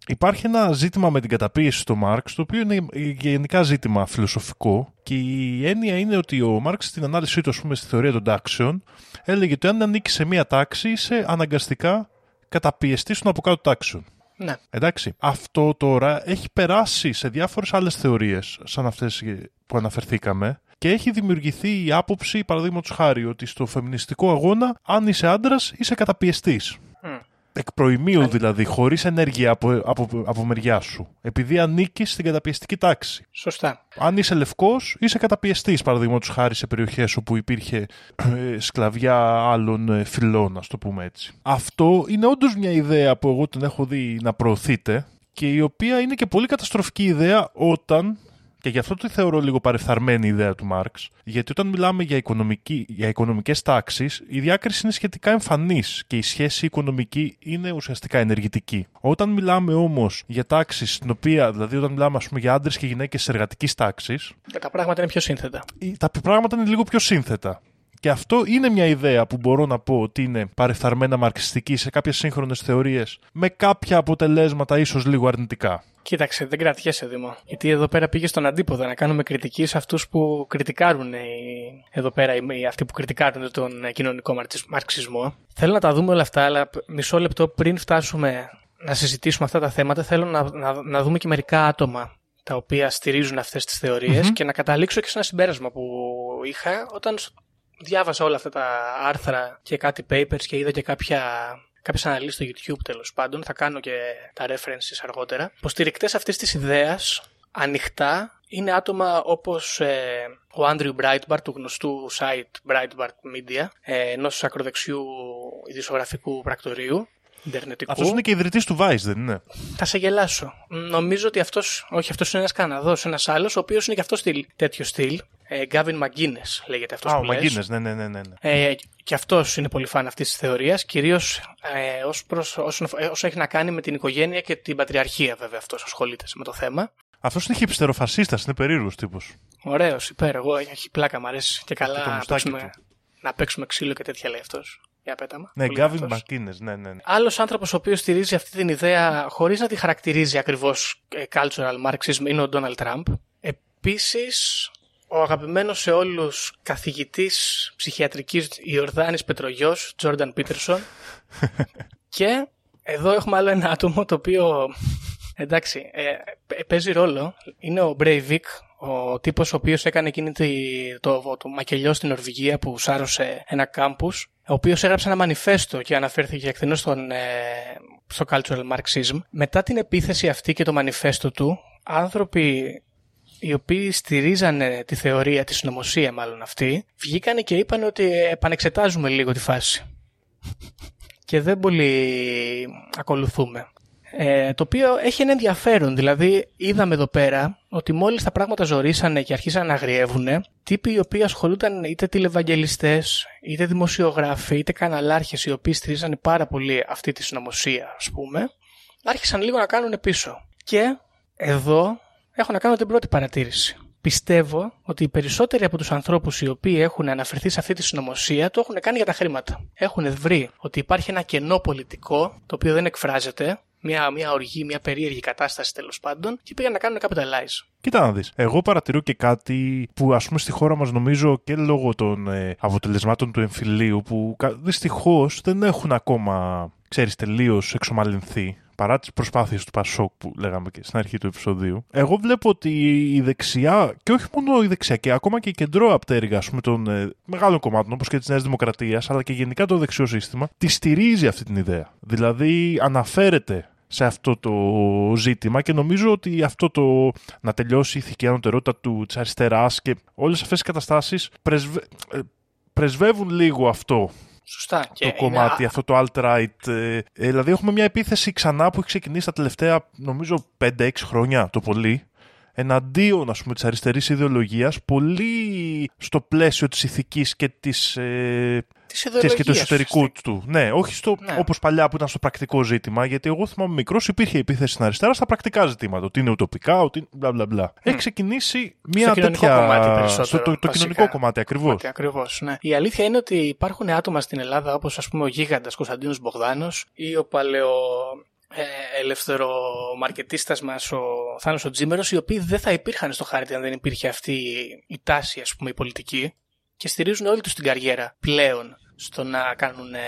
Υπάρχει ένα ζήτημα με την καταπίεση του Μάρξ, το οποίο είναι γενικά ζήτημα φιλοσοφικό και η έννοια είναι ότι ο Μάρξ στην ανάλυση του, πούμε, στη θεωρία των τάξεων, έλεγε ότι αν ανήκει σε μία τάξη είσαι αναγκαστικά καταπιεστής των από κάτω τάξεων. Ναι. Εντάξει. Αυτό τώρα έχει περάσει σε διάφορες άλλες θεωρίες, σαν αυτές που αναφερθήκαμε, και έχει δημιουργηθεί η άποψη, παραδείγματος χάρη, ότι στο φεμινιστικό αγώνα, αν είσαι άντρας, είσαι καταπιεστής. Mm. Εκ προημίου δηλαδή, χωρίς ενέργεια από, από, από μεριά σου. Επειδή ανήκεις στην καταπιεστική τάξη. Σωστά. Αν είσαι λευκός, είσαι καταπιεστής, παραδείγματος χάρη σε περιοχές όπου υπήρχε ε, σκλαβιά άλλων ε, φυλών, ας το πούμε έτσι. Αυτό είναι όντως μια ιδέα που εγώ την έχω δει να προωθείται και η οποία είναι και πολύ καταστροφική ιδέα όταν και γι' αυτό τη θεωρώ λίγο παρεφθαρμένη η ιδέα του Μάρξ. Γιατί όταν μιλάμε για, οικονομική, για οικονομικές τάξεις, η διάκριση είναι σχετικά εμφανής και η σχέση οικονομική είναι ουσιαστικά ενεργητική. Όταν μιλάμε όμως για τάξη στην οποία, δηλαδή όταν μιλάμε ας πούμε, για άντρες και γυναίκες εργατικής τάξης... Τα πράγματα είναι πιο σύνθετα. Τα πράγματα είναι λίγο πιο σύνθετα. Και αυτό είναι μια ιδέα που μπορώ να πω ότι είναι παρεφθαρμένα μαρξιστική σε κάποιες σύγχρονες θεωρίες με κάποια αποτελέσματα ίσως λίγο αρνητικά. Κοίταξε, δεν κρατιέσαι Δήμο. Γιατί εδώ πέρα πήγε στον αντίποδα να κάνουμε κριτική σε αυτούς που κριτικάρουν εδώ πέρα, οι, αυτοί που κριτικάρουν τον κοινωνικό μαρξισμό. Θέλω να τα δούμε όλα αυτά, αλλά μισό λεπτό πριν φτάσουμε να συζητήσουμε αυτά τα θέματα, θέλω να, να, να δούμε και μερικά άτομα τα οποία στηρίζουν αυτές τις θεωριες και να καταλήξω και σε ένα συμπέρασμα που είχα όταν διάβασα όλα αυτά τα άρθρα και κάτι papers και είδα και κάποια κάποιες αναλύσεις στο YouTube τέλος πάντων, θα κάνω και τα references αργότερα. Υποστηρικτές αυτής της ιδέας ανοιχτά είναι άτομα όπως ε, ο Andrew Breitbart του γνωστού site Breitbart Media, ε, ενός ακροδεξιού ειδησογραφικού πρακτορείου, Ιντερνετικού. Αυτός είναι και ιδρυτής του Vice, δεν είναι; Θα σε γελάσω. Νομίζω ότι αυτός. Όχι, αυτός είναι ένας Καναδός, ένας άλλος, ο οποίος είναι και αυτός στυλ, τέτοιο στυλ. Ε, Gavin McGuinness λέγεται αυτός. Α, ο McGuinness, ναι, ναι, ναι. ναι. Ε, και αυτός είναι πολύ φαν αυτής της θεωρίας, κυρίως ε, όσο, όσο έχει να κάνει με την οικογένεια και την πατριαρχία, βέβαια, αυτός ασχολείται με το θέμα. Αυτός είναι χυψτεροφασίστα, είναι περίεργος τύπος. Ωραίος, υπέρ. Εγώ έχει πλάκα, μου αρέσει και καλά να παίξουμε, να παίξουμε ξύλο και τέτοια λέει αυτός. Για πέταμα. Ναι, Γκάβιν Μακίνε, ναι, ναι. ναι. Άλλος άνθρωπος ο οποίος στηρίζει αυτή την ιδέα χωρίς να τη χαρακτηρίζει ακριβώς ε, cultural Marxism είναι ο Ντόναλτ Τραμπ. Επίσης, ο αγαπημένος σε όλους καθηγητής ψυχιατρικής Ιορδάνης Πετρογιός, Τζόρνταν Πίτερσον. και εδώ έχουμε άλλο ένα άτομο το οποίο Εντάξει, ε, παίζει ρόλο. Είναι ο Breivik, ο τύπος ο οποίος έκανε εκείνη το, το, το μακελιό στην Νορβηγία που σάρωσε ένα κάμπους, ο οποίος έγραψε ένα μανιφέστο και αναφέρθηκε εκτενώς στον, ε, στο cultural marxism. Μετά την επίθεση αυτή και το μανιφέστο του, άνθρωποι οι οποίοι στηρίζανε τη θεωρία, της συνωμοσία μάλλον αυτή, βγήκανε και είπαν ότι επανεξετάζουμε λίγο τη φάση. και δεν πολύ ακολουθούμε. Ε, το οποίο έχει ένα ενδιαφέρον. Δηλαδή, είδαμε εδώ πέρα ότι μόλις τα πράγματα ζορίσανε και αρχίσαν να αγριεύουν, τύποι οι οποίοι ασχολούνταν είτε τηλεβαγγελιστέ, είτε δημοσιογράφοι, είτε καναλάρχες οι οποίοι στηρίζανε πάρα πολύ αυτή τη συνωμοσία, ας πούμε, άρχισαν λίγο να κάνουν πίσω. Και εδώ έχω να κάνω την πρώτη παρατήρηση. Πιστεύω ότι οι περισσότεροι από τους ανθρώπους οι οποίοι έχουν αναφερθεί σε αυτή τη συνωμοσία το έχουν κάνει για τα χρήματα. Έχουν βρει ότι υπάρχει ένα κενό πολιτικό το οποίο δεν εκφράζεται μια, μια οργή, μια περίεργη κατάσταση τέλος πάντων και πήγαν να κάνουν capitalize. Κοίτα να δεις. Εγώ παρατηρώ και κάτι που ας πούμε στη χώρα μας νομίζω και λόγω των ε, αποτελεσμάτων του εμφυλίου που δυστυχώς δεν έχουν ακόμα ξέρεις, τελείως εξομαλυνθεί παρά τις προσπάθειες του Πασόκ που λέγαμε και στην αρχή του επεισοδίου. Εγώ βλέπω ότι η δεξιά, και όχι μόνο η δεξιά, και ακόμα και η κεντρώαπτέρυγα πούμε, των ε, μεγάλων κομμάτων, όπως και της Νέας Δημοκρατίας, αλλά και γενικά το δεξιό σύστημα, τη στηρίζει αυτή την ιδέα. Δηλαδή αναφέρεται σε αυτό το ζήτημα και νομίζω ότι αυτό το να τελειώσει η ηθική ανωτερότητα του της αριστεράς και όλες αυτές οι καταστάσεις πρεσβε... Ε, πρεσβεύουν λίγο αυτό Σωστά. Το κομμάτι, αυτό το alt-right. Ε, ε, δηλαδή έχουμε μια επίθεση ξανά που έχει ξεκινήσει τα τελευταία νομίζω 5-6 χρόνια το πολύ εναντίον ας πούμε της αριστερής ιδεολογίας πολύ στο πλαίσιο της ηθικής και της ε, και του εσωτερικού του. Ναι, όχι στο, ναι. όπως παλιά που ήταν στο πρακτικό ζήτημα, γιατί εγώ θυμάμαι μικρός υπήρχε επίθεση στην αριστερά στα πρακτικά ζητήματα. Ότι είναι ουτοπικά, ότι μπλα μπλα μπλα. Έχει ξεκινήσει μια στο τέτοια. Κομμάτι στο το, το κοινωνικό κομμάτι ακριβώς. Ακριβώς, ναι. Η αλήθεια είναι ότι υπάρχουν άτομα στην Ελλάδα όπως ας πούμε ο γίγαντας Κωνσταντίνος Μπογδάνος ή ο παλαιό ε, ελεύθερο μαρκετίστας μας ο Θάνος ο Τζίμερος οι οποίοι δεν θα υπήρχαν στο χάρτη αν δεν υπήρχε αυτή η τάση ας πούμε η πολιτική και στηρίζουν όλη τους την καριέρα πλέον στο να κάνουν ε,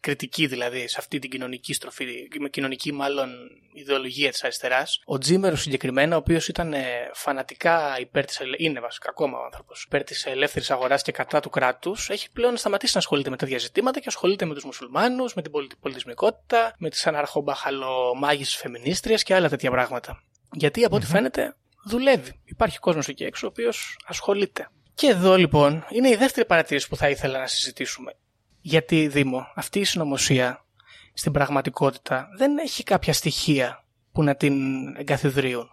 κριτική δηλαδή σε αυτή την κοινωνική στροφή, με κοινωνική μάλλον ιδεολογία της αριστεράς. Ο Τζίμερος συγκεκριμένα, ο οποίος ήταν ε, φανατικά υπέρ της, είναι βασικά ακόμα ο άνθρωπος, υπέρ της ελεύθερης αγοράς και κατά του κράτους, έχει πλέον σταματήσει να ασχολείται με τέτοια ζητήματα και ασχολείται με τους μουσουλμάνους, με την πολιτισμικότητα, με τις αναρχομπαχαλομάγεις φεμινίστριες και άλλα τέτοια πράγματα. Γιατί από ό,τι φαίνεται δουλεύει. Υπάρχει κόσμος εκεί έξω ο οποίος ασχολείται. Και εδώ λοιπόν είναι η δεύτερη παρατήρηση που θα ήθελα να συζητήσουμε. Γιατί, Δήμο, αυτή η συνωμοσία στην πραγματικότητα δεν έχει κάποια στοιχεία που να την εγκαθιδρύουν.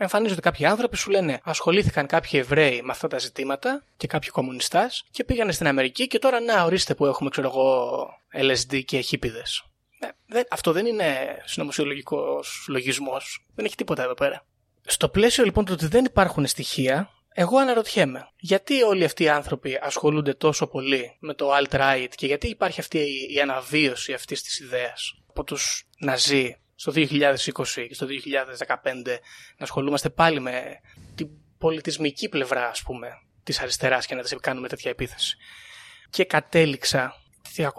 Εμφανίζονται κάποιοι άνθρωποι σου λένε ασχολήθηκαν κάποιοι Εβραίοι με αυτά τα ζητήματα και κάποιοι κομμουνιστάς και πήγανε στην Αμερική και τώρα να ορίστε που έχουμε ξέρω εγώ LSD και χίπιδε. Ε, αυτό δεν είναι συνωμοσιολογικός λογισμός. Δεν έχει τίποτα εδώ πέρα. Στο πλαίσιο λοιπόν του ότι δεν υπάρχουν στοιχεία, εγώ αναρωτιέμαι, γιατί όλοι αυτοί οι άνθρωποι ασχολούνται τόσο πολύ με το alt-right και γιατί υπάρχει αυτή η αναβίωση αυτής της ιδέας από τους Ναζί στο 2020 και στο 2015 να ασχολούμαστε πάλι με την πολιτισμική πλευρά, ας πούμε, της αριστεράς και να τις κάνουμε τέτοια επίθεση. Και κατέληξα,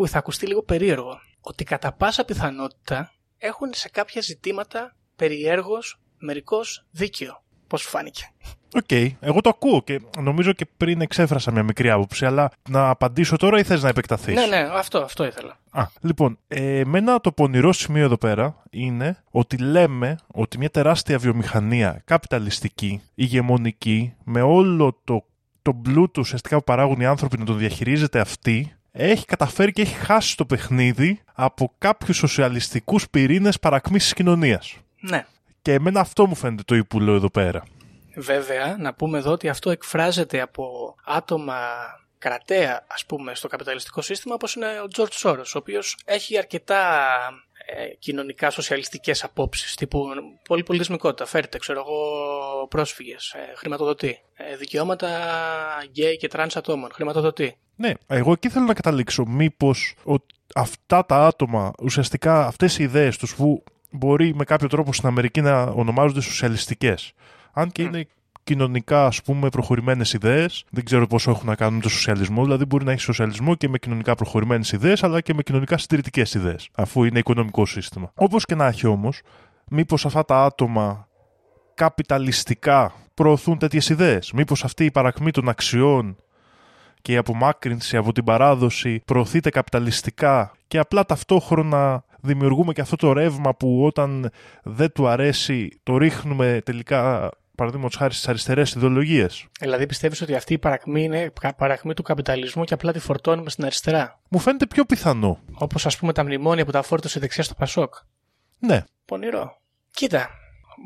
θα ακουστεί λίγο περίεργο, ότι κατά πάσα πιθανότητα έχουν σε κάποια ζητήματα περιέργως μερικώς δίκαιο. Πώς σου φάνηκε. Οκ, εγώ το ακούω και νομίζω και πριν εξέφρασα μια μικρή άποψη, αλλά να απαντήσω τώρα ή θες να επεκταθείς; Ναι, ναι, αυτό, αυτό ήθελα. Α, λοιπόν, ε, εμένα το πονηρό σημείο εδώ πέρα είναι ότι λέμε ότι μια τεράστια βιομηχανία καπιταλιστική, ηγεμονική, με όλο το, το πλούτο ουσιαστικά που παράγουν οι άνθρωποι να το διαχειρίζεται αυτή, έχει καταφέρει και έχει χάσει το παιχνίδι από κάποιους σοσιαλιστικούς πυρήνες παρακμής της κοινωνίας. Ναι. Και εμένα αυτό μου φαίνεται το υπουλό εδώ πέρα. Βέβαια, να πούμε εδώ ότι αυτό εκφράζεται από άτομα κρατέα, ας πούμε, στο καπιταλιστικό σύστημα, όπως είναι ο Τζορτ Σόρος, ο οποίος έχει αρκετά ε, κοινωνικά σοσιαλιστικές απόψεις, τύπου πολυπολιτισμικότητα, φέρτε, ξέρω εγώ, πρόσφυγες, ε, χρηματοδοτεί, ε, δικαιώματα γκέι και τρανς ατόμων, χρηματοδοτεί. Ναι, εγώ εκεί θέλω να καταλήξω. Μήπως ο- αυτά τα άτομα, ουσιαστικά αυτές οι ιδέες τους που μπορεί με κάποιο τρόπο στην Αμερική να ονομάζονται σοσιαλιστικές. Αν και είναι κοινωνικά ας πούμε προχωρημένες ιδέες, δεν ξέρω πόσο έχουν να κάνουν με το σοσιαλισμό, δηλαδή μπορεί να έχει σοσιαλισμό και με κοινωνικά προχωρημένες ιδέες, αλλά και με κοινωνικά συντηρητικές ιδέες, αφού είναι οικονομικό σύστημα. Όπως και να έχει όμως, μήπως αυτά τα άτομα καπιταλιστικά προωθούν τέτοιες ιδέες; Μήπως αυτή η παρακμή των αξιών και η απομάκρυνση από την παράδοση προωθείται καπιταλιστικά και απλά ταυτόχρονα δημιουργούμε και αυτό το ρεύμα που όταν δεν του αρέσει το ρίχνουμε τελικά παραδείγματος χάρη στις αριστερές ιδεολογίες. Δηλαδή πιστεύεις ότι αυτή η παρακμή είναι κα- παρακμή του καπιταλισμού και απλά τη φορτώνουμε στην αριστερά; Μου φαίνεται πιο πιθανό. Όπως ας πούμε τα μνημόνια που τα φόρτωσε η δεξιά στο Πασόκ. Ναι. Πονηρό. Κοίτα,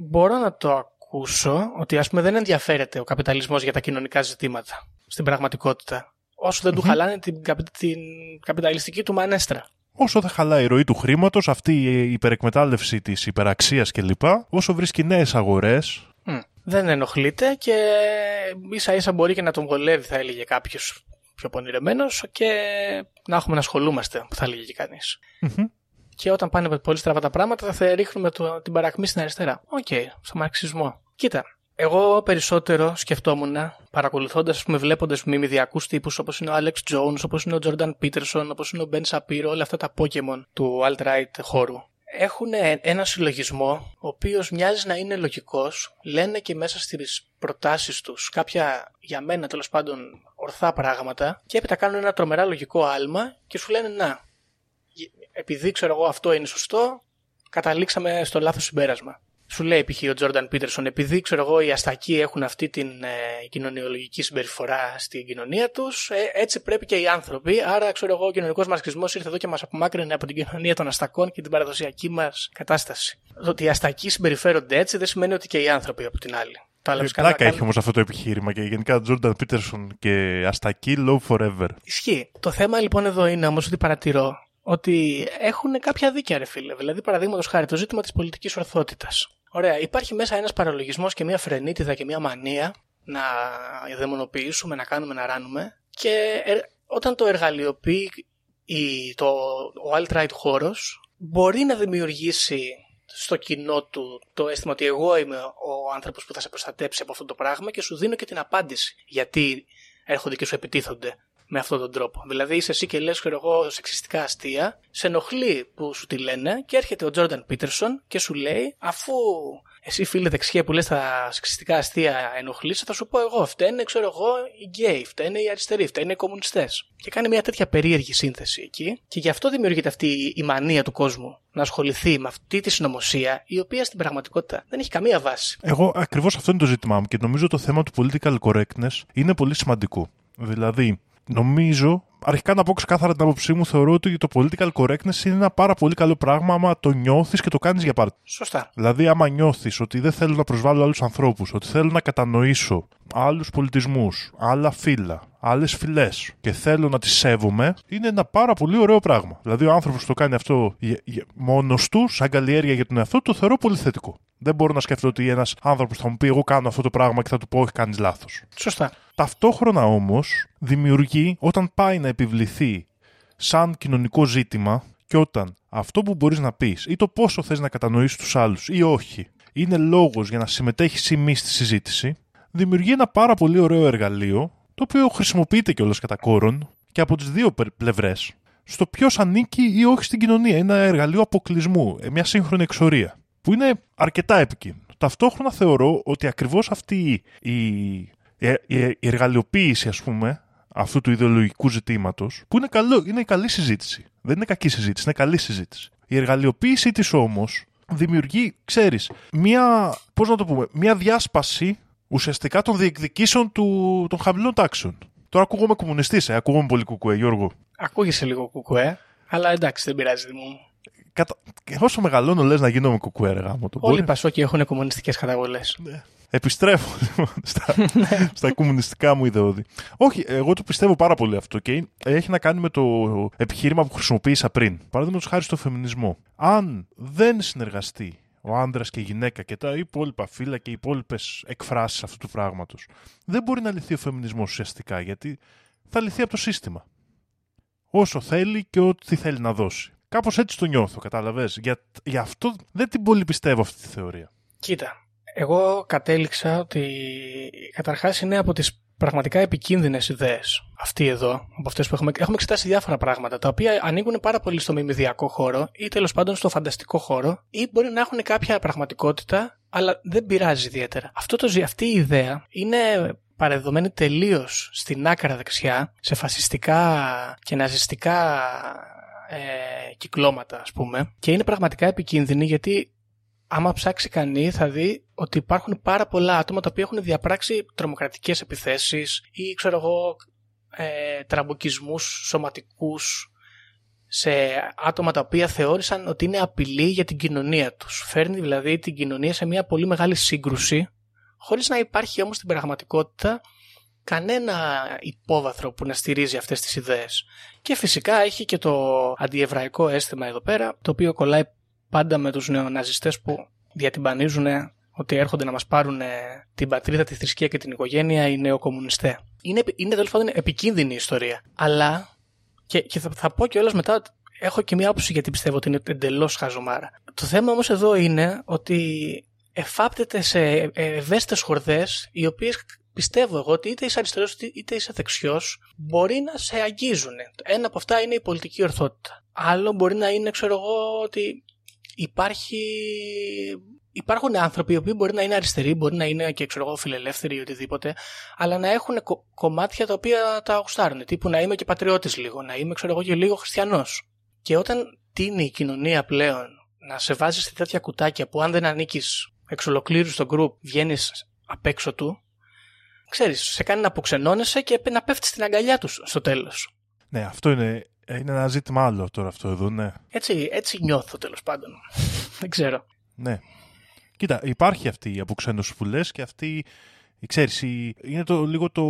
μπορώ να το ακούσω ότι ας πούμε δεν ενδιαφέρεται ο καπιταλισμός για τα κοινωνικά ζητήματα στην πραγματικότητα. Όσο δεν του χαλάνε την, καπι- την καπιταλιστική του μανέστρα. Όσο δεν χαλάει η ροή του χρήματος, αυτή η υπερεκμετάλλευση της υπεραξίας κλπ., όσο βρίσκει νέες αγορές, Μμ. Δεν ενοχλείται και ίσα ίσα μπορεί και να τον βολεύει θα έλεγε κάποιος πιο πονηρεμένος και να έχουμε να ασχολούμαστε που θα έλεγε και κανείς. Και όταν πάνε πολύ στραβά τα πράγματα θα ρίχνουμε το, την παρακμή στην αριστερά. Οκ, στο μαρξισμό. Κοίτα, εγώ περισσότερο σκεφτόμουν παρακολουθώντας, ας πούμε, βλέποντας μιντιακούς τύπους όπως είναι ο Alex Jones, όπως είναι ο Jordan Peterson, όπως είναι ο Ben Shapiro, όλα αυτά τα Pokémon του alt-right χώρου. Έχουν ένα συλλογισμό, ο οποίος μοιάζει να είναι λογικός, λένε και μέσα στις προτάσεις τους κάποια για μένα τέλος πάντων ορθά πράγματα, και έπειτα κάνουν ένα τρομερά λογικό άλμα και σου λένε να, επειδή ξέρω εγώ αυτό είναι σωστό, καταλήξαμε στο λάθος συμπέρασμα. Σου λέει π.χ. ο Τζόρνταν Πίτερσον, επειδή ξέρω εγώ οι αστακοί έχουν αυτή την ε, κοινωνιολογική συμπεριφορά στην κοινωνία τους, ε, έτσι πρέπει και οι άνθρωποι. Άρα, ξέρω εγώ, ο κοινωνικός μαρξισμός ήρθε εδώ και μας απομάκρυνε από την κοινωνία των αστακών και την παραδοσιακή μας κατάσταση. Το ότι οι αστακοί συμπεριφέρονται έτσι δεν σημαίνει ότι και οι άνθρωποι από την άλλη. Το άλλαξε καλά. Πλάκα κάνει- έχει όμως αυτό το επιχείρημα και γενικά Jordan Peterson και Αστακή low forever. Ισχύει. Το θέμα λοιπόν εδώ είναι όμως ότι παρατηρώ ότι έχουν κάποια δίκαια, ρε φίλε. Δηλαδή, παραδείγματος χάρη, το ζήτημα της πολιτικής ορθότητας. Ωραία, υπάρχει μέσα ένας παραλογισμός και μια φρενίτιδα και μια μανία να δαιμονοποιήσουμε, να κάνουμε, να ράνουμε. Και ε, όταν το εργαλειοποιεί η, το, ο alt-right χώρος μπορεί να δημιουργήσει στο κοινό του το αίσθημα ότι εγώ είμαι ο άνθρωπος που θα σε προστατέψει από αυτό το πράγμα και σου δίνω και την απάντηση γιατί έρχονται και σου επιτίθονται με αυτόν τον τρόπο. Δηλαδή είσαι εσύ και λες ξέρω εγώ σεξιστικά αστεία, σε ενοχλεί που σου τη λένε και έρχεται ο Τζόρνταν Πίτερσον και σου λέει αφού εσύ φίλε δεξιά που λες τα σεξιστικά αστεία ενοχλείσαι θα σου πω εγώ φταίνε ξέρω εγώ οι γκέι, φταίνε οι αριστεροί, φταίνε οι κομμουνιστές. Και κάνει μια τέτοια περίεργη σύνθεση εκεί και γι' αυτό δημιουργείται αυτή η μανία του κόσμου να ασχοληθεί με αυτή τη συνωμοσία η οποία στην πραγματικότητα δεν έχει καμία βάση. Εγώ ακριβώς αυτό είναι το ζήτημά μου και νομίζω το θέμα του political correctness είναι πολύ σημαντικό. Δηλαδή, νομίζω, αρχικά να πω ξεκάθαρα την άποψή μου, θεωρώ ότι το political correctness είναι ένα πάρα πολύ καλό πράγμα άμα το νιώθεις και το κάνεις για πάρτι. Σωστά. Δηλαδή, άμα νιώθεις ότι δεν θέλω να προσβάλλω άλλους ανθρώπους, ότι θέλω να κατανοήσω άλλους πολιτισμούς, άλλα φύλλα, άλλες φυλές και θέλω να τις σέβομαι, είναι ένα πάρα πολύ ωραίο πράγμα. Δηλαδή, ο άνθρωπος που το κάνει αυτό μόνος του, σαν καλλιέργεια για τον εαυτό του, το θεωρώ πολύ θετικό. Δεν μπορώ να σκεφτώ ότι ένας άνθρωπος θα μου πει: Εγώ κάνω αυτό το πράγμα και θα του πω: Όχι, κάνεις λάθος. Σωστά. Ταυτόχρονα όμως δημιουργεί όταν πάει να επιβληθεί σαν κοινωνικό ζήτημα και όταν αυτό που μπορείς να πεις ή το πόσο θες να κατανοήσεις τους άλλους ή όχι είναι λόγος για να συμμετέχεις ή μη στη συζήτηση, δημιουργεί ένα πάρα πολύ ωραίο εργαλείο το οποίο χρησιμοποιείται κιόλας κατά κόρον και από τις δύο πλευρές στο ποιος ανήκει ή όχι στην κοινωνία. Είναι ένα εργαλείο αποκλεισμού, μια σύγχρονη εξορία που είναι αρκετά επικίνδυνο. ταυτόχρονα θεωρώ ότι ακριβώς αυτή η, η, η εργαλειοποίηση, ας πούμε, αυτού του ιδεολογικού ζητήματος, που είναι, καλό, είναι καλή συζήτηση. Δεν είναι κακή συζήτηση, είναι καλή συζήτηση. Η εργαλειοποίησή της όμως δημιουργεί, ξέρεις, μία, πώς να το πούμε, μία διάσπαση ουσιαστικά των διεκδικήσεων του, των χαμηλών τάξεων. Τώρα ακούγομαι κομμουνιστής, ε, ακούγομαι πολύ κουκουέ, Γιώργο. Ακούγεσαι λίγο κουκουέ, αλλά εντάξει, δεν πειράζει, μου. Κατα... Όσο μεγαλώνω, λες να γίνομαι κουκουέ, ρε γάμο. Το Όλοι οι Πασόκοι έχουν κομμουνιστικές καταβολέ. Ναι. Επιστρέφω λοιπόν, στα, στα κομμουνιστικά μου ιδεώδη. Όχι, εγώ το πιστεύω πάρα πολύ αυτό και έχει να κάνει με το επιχείρημα που χρησιμοποίησα πριν. Παραδείγματος χάρη στο φεμινισμό. Αν δεν συνεργαστεί ο άντρας και η γυναίκα και τα υπόλοιπα φύλλα και οι υπόλοιπες εκφράσεις αυτού του πράγματος, δεν μπορεί να λυθεί ο φεμινισμός ουσιαστικά γιατί θα λυθεί από το σύστημα. Όσο θέλει και ό,τι θέλει να δώσει. Κάπως έτσι το νιώθω, κατάλαβες; Για, για αυτό δεν την πολύ πιστεύω αυτή τη θεωρία. Κοίτα, εγώ κατέληξα ότι καταρχάς είναι από τις πραγματικά επικίνδυνες ιδέες αυτή εδώ, από αυτές που έχουμε, έχουμε εξετάσει διάφορα πράγματα, τα οποία ανοίγουν πάρα πολύ στο μιμηδιακό χώρο ή τέλος πάντων στο φανταστικό χώρο ή μπορεί να έχουν κάποια πραγματικότητα, αλλά δεν πειράζει ιδιαίτερα. Αυτό το, αυτή η ιδέα είναι παρεδομένη τελείως στην άκρα δεξιά, σε φασιστικά και ναζιστικά ε, κυκλώματα, ας πούμε, και είναι πραγματικά επικίνδυνη γιατί άμα ψάξει κανεί θα δει ότι υπάρχουν πάρα πολλά άτομα τα οποία έχουν διαπράξει τρομοκρατικές επιθέσεις ή ξέρω εγώ ε, τραμποκισμούς σωματικούς σε άτομα τα οποία θεώρησαν ότι είναι απειλή για την κοινωνία τους. Φέρνει δηλαδή την κοινωνία σε μια πολύ μεγάλη σύγκρουση χωρίς να υπάρχει όμως στην πραγματικότητα κανένα υπόβαθρο που να στηρίζει αυτές τις ιδέες. Και φυσικά έχει και το αντιεβραϊκό αίσθημα εδώ πέρα, το οποίο κολλάει πάντα με τους νεοναζιστές που διατυμπανίζουν ότι έρχονται να μας πάρουν την πατρίδα, τη θρησκεία και την οικογένεια οι νεοκομμουνιστέ. Είναι, είναι τέλος πάντων επικίνδυνη η ιστορία. Αλλά, και, και θα, θα πω κιόλας μετά, έχω και μια άποψη γιατί πιστεύω ότι είναι εντελώς χαζομάρα. Το θέμα όμως εδώ είναι ότι εφάπτεται σε ευαίσθητες χορδές, οι οποίες πιστεύω εγώ ότι είτε είσαι αριστερός είτε είσαι δεξιός, μπορεί να σε αγγίζουν. Ένα από αυτά είναι η πολιτική ορθότητα. Άλλο μπορεί να είναι, ξέρω εγώ, ότι υπάρχει... Υπάρχουν άνθρωποι οι οποίοι μπορεί να είναι αριστεροί, μπορεί να είναι και ξέρω εγώ φιλελεύθεροι ή οτιδήποτε, αλλά να έχουν κομμάτια τα οποία τα γουστάρουν. Τύπου να είμαι και πατριώτης λίγο, να είμαι ξέρω εγώ και λίγο χριστιανός. Και όταν τίνει η κοινωνία πλέον να σε βάζει σε τέτοια κουτάκια που αν δεν ανήκεις εξ ολοκλήρου στο group, βγαίνεις απ' έξω του, ξέρεις, σε κάνει να αποξενώνεσαι και να πέφτεις στην αγκαλιά τους στο τέλος. Ναι, αυτό είναι είναι ένα ζήτημα άλλο τώρα αυτό εδώ, ναι. Έτσι, έτσι νιώθω τέλος πάντων. Δεν ξέρω. Ναι. Κοίτα, υπάρχει αυτή η αποξένωση που λες και αυτή, ξέρεις, είναι το, λίγο το,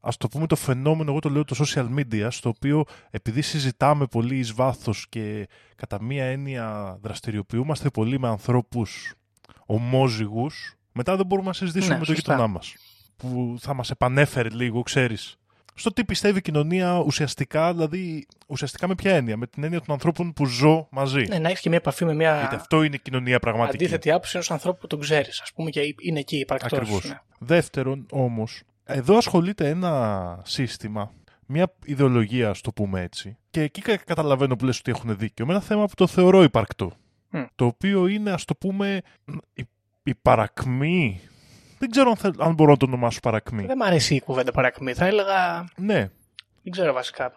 ας το πούμε το φαινόμενο, εγώ το λέω το social media, στο οποίο επειδή συζητάμε πολύ εις βάθος και κατά μία έννοια δραστηριοποιούμαστε πολύ με ανθρώπους ομόζυγους, μετά δεν μπορούμε να συζητήσουμε Ναι, με το σωστά. γείτονά μας. Που θα μας επανέφερε λίγο, ξέρεις, στο τι πιστεύει η κοινωνία ουσιαστικά, δηλαδή ουσιαστικά με ποια έννοια, με την έννοια των ανθρώπων που ζω μαζί. Ναι, να έχεις και μια επαφή με μια Γιατί αυτό είναι η κοινωνία πραγματική. αντίθετη άποψη ενός ανθρώπου που τον ξέρεις, ας πούμε, και είναι εκεί υπαρκτό. Ακριβώς. Ναι. Δεύτερον, όμως, εδώ ασχολείται ένα σύστημα, μια ιδεολογία, ας το πούμε έτσι, και εκεί κα- καταλαβαίνω που λες ότι έχουν δίκιο, με ένα θέμα που το θεωρώ υπαρκτό. Μμ. Το οποίο είναι, ας το πούμε, η, η παρακμή. Δεν ξέρω αν, θέλ- αν μπορώ να το ονομάσω παρακμή. Δεν μ' αρέσει η κουβέντα παρακμή. Θα έλεγα. Ναι, Δεν ξέρω βασικά.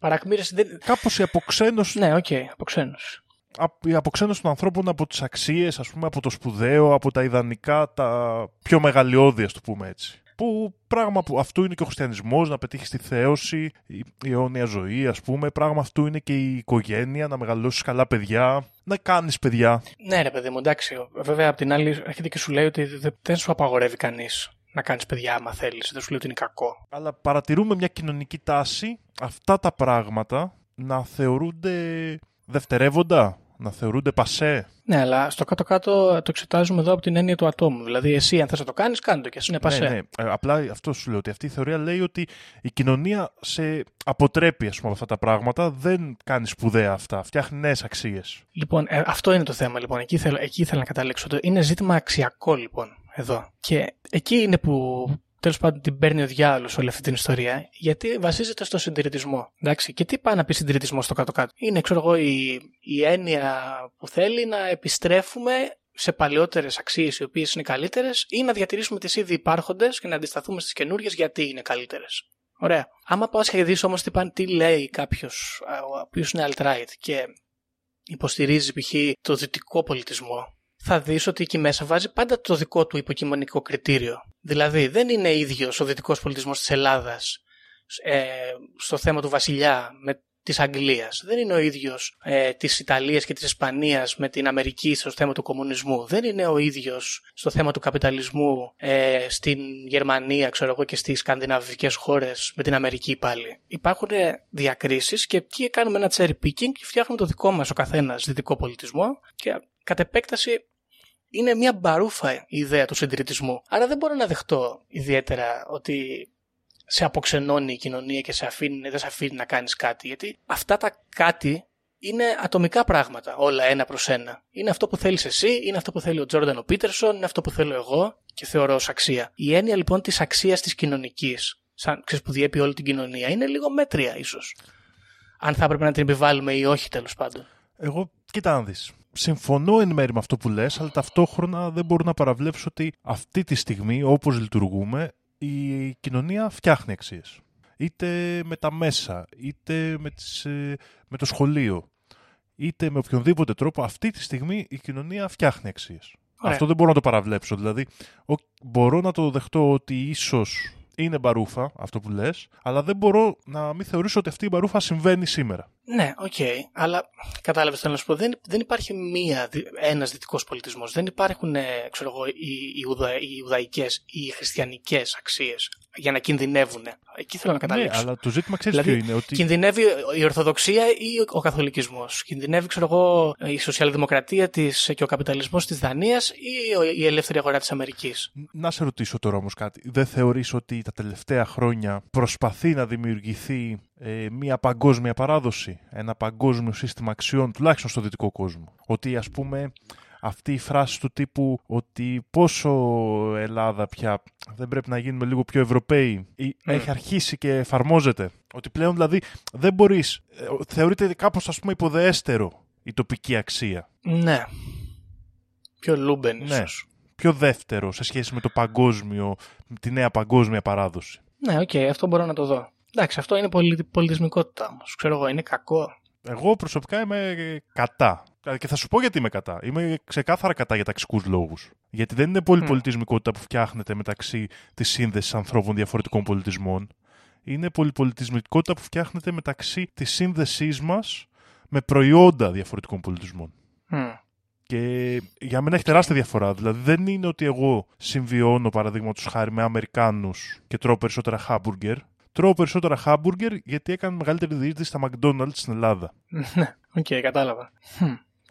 Παρακμήρεση δεν. κάπως η αποξένωση Ναι, οκ, αποξένωση. απ- η αποξένωση των ανθρώπων από τις αξίες, ας πούμε, από το σπουδαίο, από τα ιδανικά, τα πιο μεγαλειώδη, ας το πούμε έτσι. Που πράγμα που αυτού είναι και ο χριστιανισμός, να πετύχεις τη θέωση, η, η αιώνια ζωή, ας πούμε. Πράγμα αυτού είναι και η οικογένεια, να μεγαλώσεις καλά παιδιά, να κάνεις παιδιά. Ναι, ρε παιδί μου, εντάξει. Βέβαια, απ' την άλλη, έρχεται και σου λέει ότι δε- δεν σου απαγορεύει κανείς να κάνεις παιδιά άμα θέλεις. Δεν σου λέει ότι είναι κακό. Αλλά παρατηρούμε μια κοινωνική τάση αυτά τα πράγματα να θεωρούνται δευτερεύοντα, να θεωρούνται πασέ. Ναι, αλλά στο κάτω-κάτω το εξετάζουμε εδώ από την έννοια του ατόμου. Δηλαδή, εσύ, αν θες να το κάνεις, κάνε το και εσύ είναι πασέ. Ναι, ναι. Ε, απλά αυτό σου λέω ότι αυτή η θεωρία λέει ότι η κοινωνία σε αποτρέπει ας πούμε, από αυτά τα πράγματα, δεν κάνει σπουδαία αυτά, φτιάχνει νέες αξίες. Λοιπόν, ε, αυτό είναι το θέμα. Λοιπόν, εκεί ήθελα, εκεί ήθελα να καταλήξω. Το- Είναι ζήτημα αξιακό, λοιπόν, εδώ. Και εκεί είναι που τέλος πάντων την παίρνει ο διάολο όλη αυτή την ιστορία, γιατί βασίζεται στο συντηρητισμό. Εντάξει, και τι πάει να πει συντηρητισμό στο κάτω-κάτω; Είναι, ξέρω εγώ, η, η έννοια που θέλει να επιστρέφουμε σε παλαιότερες αξίες οι οποίες είναι καλύτερες ή να διατηρήσουμε τις ήδη υπάρχοντες και να αντισταθούμε στις καινούριε γιατί είναι καλύτερες. Ωραία. Άμα πάω σχεδίσει όμως τι, τι λέει κάποιος ο οποίος είναι alt-right και υποστηρίζει π.χ. το δυτικό πολιτισμό, θα δεις ότι εκεί μέσα βάζει πάντα το δικό του υποκειμενικό κριτήριο. Δηλαδή, δεν είναι ίδιος ο δυτικός πολιτισμός της Ελλάδας ε, στο θέμα του βασιλιά με της Αγγλίας. Δεν είναι ο ίδιος ε, της Ιταλίας και της Ισπανίας με την Αμερική στο θέμα του κομμουνισμού. Δεν είναι ο ίδιος στο θέμα του καπιταλισμού ε, στην Γερμανία ξέρω εγώ, και στις σκανδιναβικές χώρες με την Αμερική πάλι. Υπάρχουν διακρίσεις και εκεί κάνουμε ένα cherry picking και φτιάχνουμε το δικό μας ο καθένας δυτικό πολιτισμό και κατ' επέκταση είναι μια μπαρούφα η ιδέα του συντηρητισμού. Άρα δεν μπορώ να δεχτώ ιδιαίτερα ότι σε αποξενώνει η κοινωνία και σε αφήνει, δεν σε αφήνει να κάνεις κάτι. Γιατί αυτά τα κάτι είναι ατομικά πράγματα, όλα ένα προς ένα. Είναι αυτό που θέλεις εσύ, είναι αυτό που θέλει ο Τζόρνταν ο Πίτερσον, είναι αυτό που θέλω εγώ και θεωρώ ως αξία. Η έννοια λοιπόν της αξίας της κοινωνικής, σαν ξέρεις που διέπει όλη την κοινωνία, είναι λίγο μέτρια ίσως. Αν θα έπρεπε να την επιβάλλουμε ή όχι τέλος πάντων. Εγώ, κοίτα να δεις. Συμφωνώ εν μέρει με αυτό που λες, αλλά ταυτόχρονα δεν μπορώ να παραβλέψω ότι αυτή τη στιγμή, όπως λειτουργούμε, η κοινωνία φτιάχνει αξίες. Είτε με τα μέσα, είτε με, τις, ε, με το σχολείο, είτε με οποιονδήποτε τρόπο, αυτή τη στιγμή η κοινωνία φτιάχνει αξίες. Αυτό δεν μπορώ να το παραβλέψω. Δηλαδή, μπορώ να το δεχτώ ότι ίσως είναι μπαρούφα, αυτό που λες, αλλά δεν μπορώ να μην θεωρήσω ότι αυτή η μπαρούφα συμβαίνει σήμερα. Ναι, OK, okay, αλλά κατάλαβες θέλω να σου πω, δεν, δεν υπάρχει μία, ένας δυτικός πολιτισμός, δεν υπάρχουν, ε, ξέρω εγώ, οι, οι, ουδα, οι ουδαϊκές ή οι χριστιανικές αξίες για να κινδυνεύουν. Εκεί θέλω να ναι, καταλήξω. Ναι, αλλά το ζήτημα ξέρεις δηλαδή, ποιο είναι. Ότι... Κινδυνεύει η Ορθοδοξία ή ο Καθολικισμός; Κινδυνεύει, ξέρω εγώ, η σοσιαλδημοκρατία της και ο καπιταλισμός της Δανίας ή η ελεύθερη αγορά της Αμερικής; Να σε ρωτήσω τώρα όμως κάτι. Δεν θεωρείς ότι τα τελευταία χρόνια προσπαθεί να δημιουργηθεί ε, μια παγκόσμια παράδοση, ένα παγκόσμιο σύστημα αξιών, τουλάχιστον στο δυτικό κόσμο. Ότι ας πούμε αυτή η φράση του τύπου ότι πόσο Ελλάδα πια δεν πρέπει να γίνουμε λίγο πιο Ευρωπαίοι ναι. έχει αρχίσει και εφαρμόζεται. Ότι πλέον δηλαδή δεν μπορείς, ε, θεωρείται κάπως ας πούμε υποδεέστερο η τοπική αξία. Ναι. Πιο λούμπεν ναι. ίσως. Πιο δεύτερο σε σχέση με το παγκόσμιο, τη νέα παγκόσμια παράδοση. Ναι, OK, okay, αυτό μπορώ να το δω. Εντάξει, αυτό είναι πολιτισμικότητα όμως. Ξέρω εγώ, είναι κακό. Εγώ προσωπικά είμαι κατά. Και θα σου πω γιατί είμαι κατά. Είμαι ξεκάθαρα κατά για ταξικούς λόγους. Γιατί δεν είναι πολυπολιτισμικότητα που φτιάχνεται μεταξύ της σύνδεσης ανθρώπων διαφορετικών πολιτισμών. Είναι πολυπολιτισμικότητα που φτιάχνεται μεταξύ της σύνδεσής μας με προϊόντα διαφορετικών πολιτισμών. Και για μένα έχει τεράστια διαφορά. Δηλαδή δεν είναι ότι εγώ συμβιώνω παραδείγματος χάρη με Αμερικάνους και τρώω περισσότερα χάμπουργκερ. Τρώω περισσότερα χάμπουργκερ γιατί έκανα μεγαλύτερη διείσδυση στα McDonald's στην Ελλάδα. Ναι, οκ, κατάλαβα.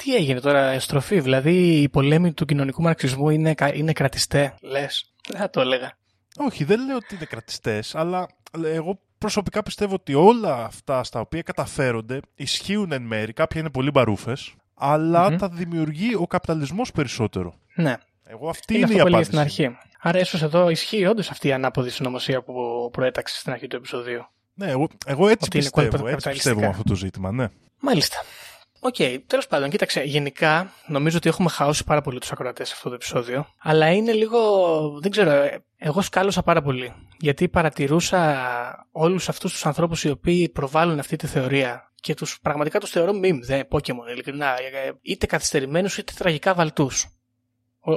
Τι έγινε τώρα, στροφή, δηλαδή οι πολέμιοι του κοινωνικού μαρξισμού είναι, είναι κρατιστές, λες; Δεν θα το έλεγα. Όχι, δεν λέω ότι είναι κρατιστές, αλλά εγώ προσωπικά πιστεύω ότι όλα αυτά στα οποία καταφέρονται ισχύουν εν μέρει. Κάποια είναι πολύ μπαρούφες, αλλά τα δημιουργεί ο καπιταλισμός περισσότερο. Ναι. Εγώ αυτή είναι, είναι η απάντηση. στην αρχή. Άρα ίσως εδώ ισχύει όντως αυτή η ανάποδη συνωμοσία που προέταξες στην αρχή του επεισοδίου; Ναι, εγώ, εγώ έτσι πιστεύω. Έτσι πιστεύω με αυτό το ζήτημα, ναι. Μάλιστα. OK, okay, τέλος πάντων, κοίταξε. Γενικά, νομίζω ότι έχουμε χαώσει πάρα πολύ τους ακροατές σε αυτό το επεισόδιο. Αλλά είναι λίγο. Δεν ξέρω, εγώ σκάλωσα πάρα πολύ. Γιατί παρατηρούσα όλους αυτούς τους ανθρώπους οι οποίοι προβάλλουν αυτή τη θεωρία και τους πραγματικά τους θεωρώ meme, δεν Pokemon, ειλικρινά. Είτε καθυστερημένους είτε τραγικά βαλτούς.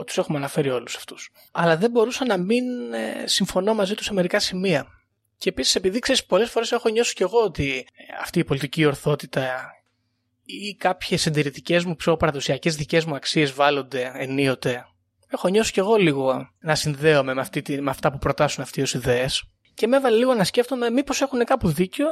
Τους έχουμε αναφέρει όλους αυτούς. Αλλά δεν μπορούσα να μην ε, συμφωνώ μαζί τους σε μερικά σημεία. Και επίσης, επειδή ξέρεις, πολλές φορές έχω νιώσει κι εγώ ότι ε, αυτή η πολιτική ορθότητα ή κάποιες συντηρητικές μου πιο παραδοσιακές δικές μου αξίες βάλλονται ενίοτε. Έχω νιώσει κι εγώ λίγο να συνδέομαι με, αυτή, με αυτά που προτάσουν αυτοί ως ιδέες. Και με έβαλε λίγο να σκέφτομαι μήπως έχουν κάπου δίκιο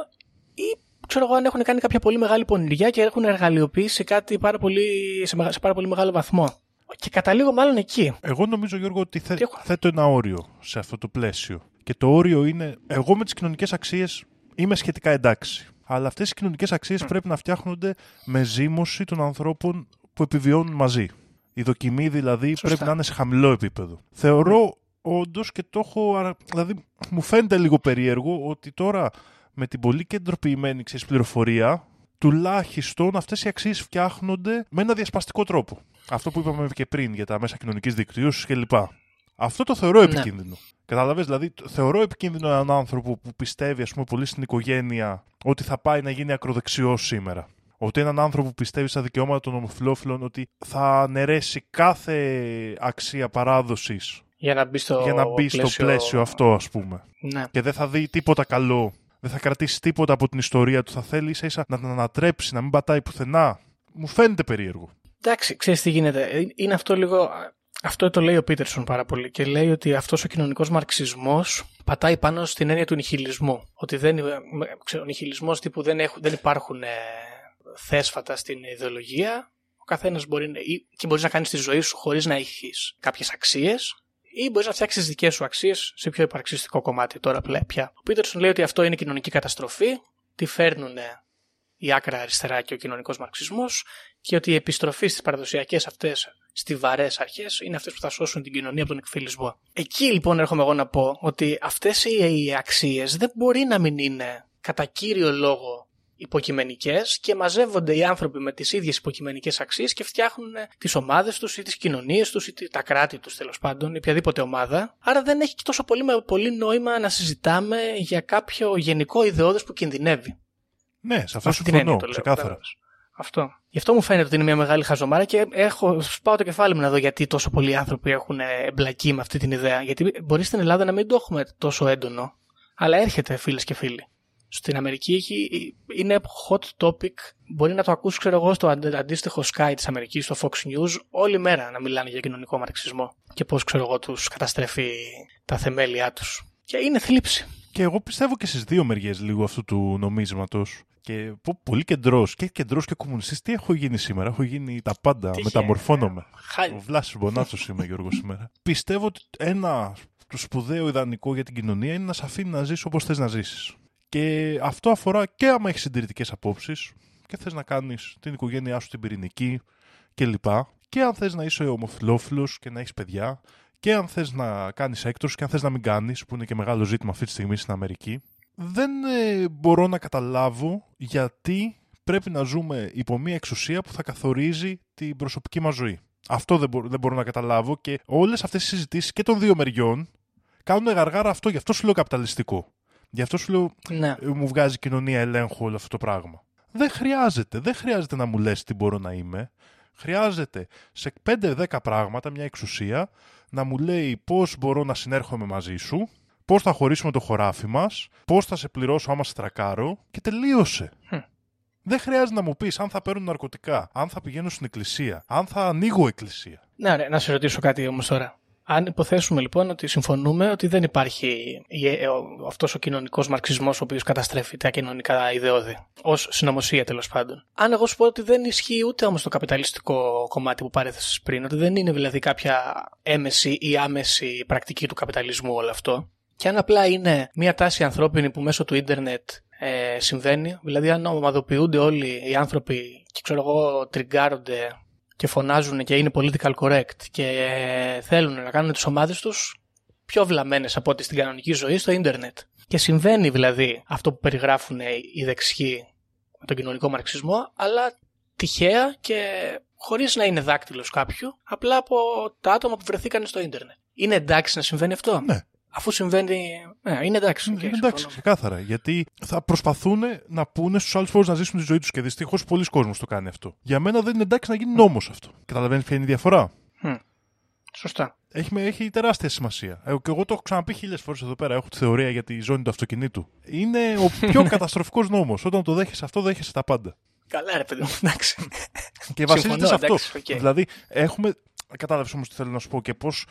ή ξέρω εγώ αν έχουν κάνει κάποια πολύ μεγάλη πονηριά και έχουν εργαλειοποιήσει κάτι πάρα πολύ, σε, σε πάρα πολύ μεγάλο βαθμό. Και καταλήγω μάλλον εκεί. Εγώ νομίζω, Γιώργο, ότι θε, θέτω ένα όριο σε αυτό το πλαίσιο. Και το όριο είναι, εγώ με τις κοινωνικές αξίες είμαι σχετικά εντάξει. Αλλά αυτές οι κοινωνικές αξίες πρέπει να φτιάχνονται με ζήμωση των ανθρώπων που επιβιώνουν μαζί. Η δοκιμή δηλαδή πρέπει να είναι σε χαμηλό επίπεδο. Θεωρώ όντως και το έχω. Δηλαδή, μου φαίνεται λίγο περίεργο ότι τώρα με την πολύ κεντροποιημένη ξέρεις, πληροφορία, τουλάχιστον αυτές οι αξίες φτιάχνονται με ένα διασπαστικό τρόπο. Αυτό που είπαμε και πριν για τα μέσα κοινωνικής δικτύωσης κλπ. Αυτό το θεωρώ Ναι. επικίνδυνο. Κατάλαβε, δηλαδή το- θεωρώ επικίνδυνο έναν άνθρωπο που πιστεύει ας πούμε, πολύ στην οικογένεια ότι θα πάει να γίνει ακροδεξιός σήμερα. Ότι έναν άνθρωπο που πιστεύει στα δικαιώματα των ομοφυλόφιλων ότι θα αναιρέσει κάθε αξία παράδοσης Για να μπει στο, για να μπει στο πλαίσιο αυτό, ας πούμε. Ναι. Και δεν θα δει τίποτα καλό. Δεν θα κρατήσει τίποτα από την ιστορία του. Θα θέλει ίσα ίσα να την ανατρέψει, να μην πατάει πουθενά. Μου φαίνεται περίεργο. Εντάξει, ξέρεις τι γίνεται. Ε, Είναι αυτό λίγο. Αυτό το λέει ο Πίτερσον πάρα πολύ και λέει ότι αυτός ο κοινωνικός μαρξισμός πατάει πάνω στην έννοια του νιχιλισμού. Ότι δεν, ε, ξέρω, ο νιχιλισμός τύπου δεν, έχουν, δεν υπάρχουν ε, θέσφατα στην ιδεολογία. Ο καθένας μπορεί να, ή, και μπορείς να κάνεις τη ζωή σου χωρίς να έχεις κάποιες αξίες ή μπορείς να φτιάξεις τις δικές σου αξίες σε πιο υπαρξιστικό κομμάτι τώρα πλέ- πια. Ο Πίτερσον λέει ότι αυτό είναι κοινωνική καταστροφή, τι φέρνουν η άκρα αριστερά και ο κοινωνικός μαρξισμός και ότι η επιστροφή στις παραδοσιακές αυτές στιβαρές αρχές είναι αυτές που θα σώσουν την κοινωνία από τον εκφυλισμό. Εκεί λοιπόν έρχομαι εγώ να πω ότι αυτές οι οι αξίες δεν μπορεί να μην είναι κατά κύριο λόγο υποκειμενικές και μαζεύονται οι άνθρωποι με τις ίδιες υποκειμενικές αξίες και φτιάχνουν τις ομάδες τους ή τις κοινωνίες τους ή τα κράτη τους τέλος πάντων, ή οποιαδήποτε ομάδα. Άρα δεν έχει και τόσο πολύ, με πολύ νόημα να συζητάμε για κάποιο γενικό ιδεώδες που κινδυνεύει. Ναι, σε αυτό Αυτή την συμφωνώ. έννοια το λέω, Ξεκάθαρα. κατάλαβες. Αυτό. Γι' αυτό μου φαίνεται ότι είναι μια μεγάλη χαζομάρα και έχω, σπάω το κεφάλι μου να δω γιατί τόσο πολλοί άνθρωποι έχουν ε, εμπλακεί με αυτή την ιδέα. Γιατί μπορεί στην Ελλάδα να μην το έχουμε τόσο έντονο, αλλά έρχεται φίλες και φίλοι. Στην Αμερική έχει, είναι hot topic. Μπορεί να το ακούσει, ξέρω εγώ, στο αντε- αντίστοιχο Sky της Αμερικής, στο Fox News, όλη μέρα να μιλάνε για κοινωνικό μαρξισμό και πώς, ξέρω εγώ, τους καταστρέφει τα θεμέλια τους. Και είναι θλίψη. Και εγώ πιστεύω και στις δύο μεριές λίγο αυτού του νομίσματος. Και πω, πολύ κεντρός και κεντρός και κομμουνιστής. Τι έχω γίνει σήμερα, έχω γίνει τα πάντα. Τυχαία. Μεταμορφώνομαι. Χάλια. Ο Βλάσης Μπονάτσος είμαι Γιώργος σήμερα. Πιστεύω ότι ένα το σπουδαίο ιδανικό για την κοινωνία είναι να σε αφήνει να ζήσει όπως θες να ζήσεις. Και αυτό αφορά και άμα έχεις συντηρητικές απόψεις και θες να κάνεις την οικογένειά σου την πυρηνική κλπ. Και αν θες να είσαι ομοφυλόφιλος και να έχεις παιδιά. Και αν θες να κάνεις έκτρωση και αν θες να μην κάνεις, που είναι και μεγάλο ζήτημα αυτή τη στιγμή στην Αμερική. Δεν ε, μπορώ να καταλάβω γιατί πρέπει να ζούμε υπό μια εξουσία που θα καθορίζει την προσωπική μας ζωή. Αυτό δεν, μπορώ, δεν μπορώ να καταλάβω και όλες αυτές οι συζητήσεις και των δύο μεριών κάνουν γαργάρα αυτό, γι' αυτό σου λέω καπιταλιστικό. Γι' αυτό σου λέω Ναι. ε, μου βγάζει κοινωνία ελέγχου όλο αυτό το πράγμα. Δεν χρειάζεται, δεν χρειάζεται να μου λες τι μπορώ να είμαι. Χρειάζεται σε 5-10 πράγματα μια εξουσία να μου λέει πώς μπορώ να συνέρχομαι μαζί σου, πώς θα χωρίσουμε το χωράφι μας, πώς θα σε πληρώσω άμα σε τρακάρω και τελείωσε. Δεν χρειάζεται να μου πεις αν θα παίρνουν ναρκωτικά, αν θα πηγαίνω στην εκκλησία, αν θα ανοίγω εκκλησία. Ναι, ρε, να σε ρωτήσω κάτι όμως τώρα. Αν υποθέσουμε λοιπόν ότι συμφωνούμε ότι δεν υπάρχει η- ε, ο- αυτός ο κοινωνικός μαρξισμός ο οποίος καταστρέφει τα κοινωνικά ιδεώδη, ως συνωμοσία τέλος πάντων. Αν εγώ σου πω ότι δεν ισχύει ούτε όμως το καπιταλιστικό κομμάτι που παρέθεσες πριν, ότι δεν είναι δηλαδή κάποια έμεση ή άμεση πρακτική του καπιταλισμού όλο αυτό, και αν απλά είναι μια τάση ανθρώπινη που μέσω του ίντερνετ ε, συμβαίνει, δηλαδή αν ομαδοποιούνται όλοι οι άνθρωποι και ξέρω εγώ τριγκάρονται και φωνάζουν και είναι political correct και ε, θέλουν να κάνουν τις ομάδες τους πιο βλαμμένες από ό,τι στην κανονική ζωή στο ίντερνετ. Και συμβαίνει δηλαδή αυτό που περιγράφουν οι δεξιοί με τον κοινωνικό μαρξισμό, αλλά τυχαία και χωρίς να είναι δάκτυλος κάποιου, απλά από τα άτομα που βρεθήκαν στο ίντερνετ. Είναι εντάξει να συμβαίνει αυτό; Ναι. Αφού συμβαίνει. Ναι, είναι εντάξει. οκ, είναι εντάξει, συμφωνώ. ξεκάθαρα. Γιατί θα προσπαθούν να πούνε στους άλλους πώς να ζήσουν τη ζωή τους και δυστυχώς πολύς κόσμος το κάνει αυτό. Για μένα δεν είναι εντάξει να γίνει νόμος αυτό. Καταλαβαίνεις ποια είναι η διαφορά; Σωστά. Έχει, με- έχει τεράστια σημασία. Ε, και εγώ το έχω ξαναπεί χίλιες φορές εδώ πέρα. Έχω τη θεωρία για τη ζώνη του αυτοκινήτου. Είναι ο πιο καταστροφικός νόμος. Όταν το δέχεσαι αυτό, δέχεσαι τα πάντα. Καλά, ρε παιδί μου, εντάξει. Και βασίζεται σε αυτό. εντάξει, οκ. Δηλαδή, έχουμε. Κατάλαβες όμως τι θέλω να σου πω και πώς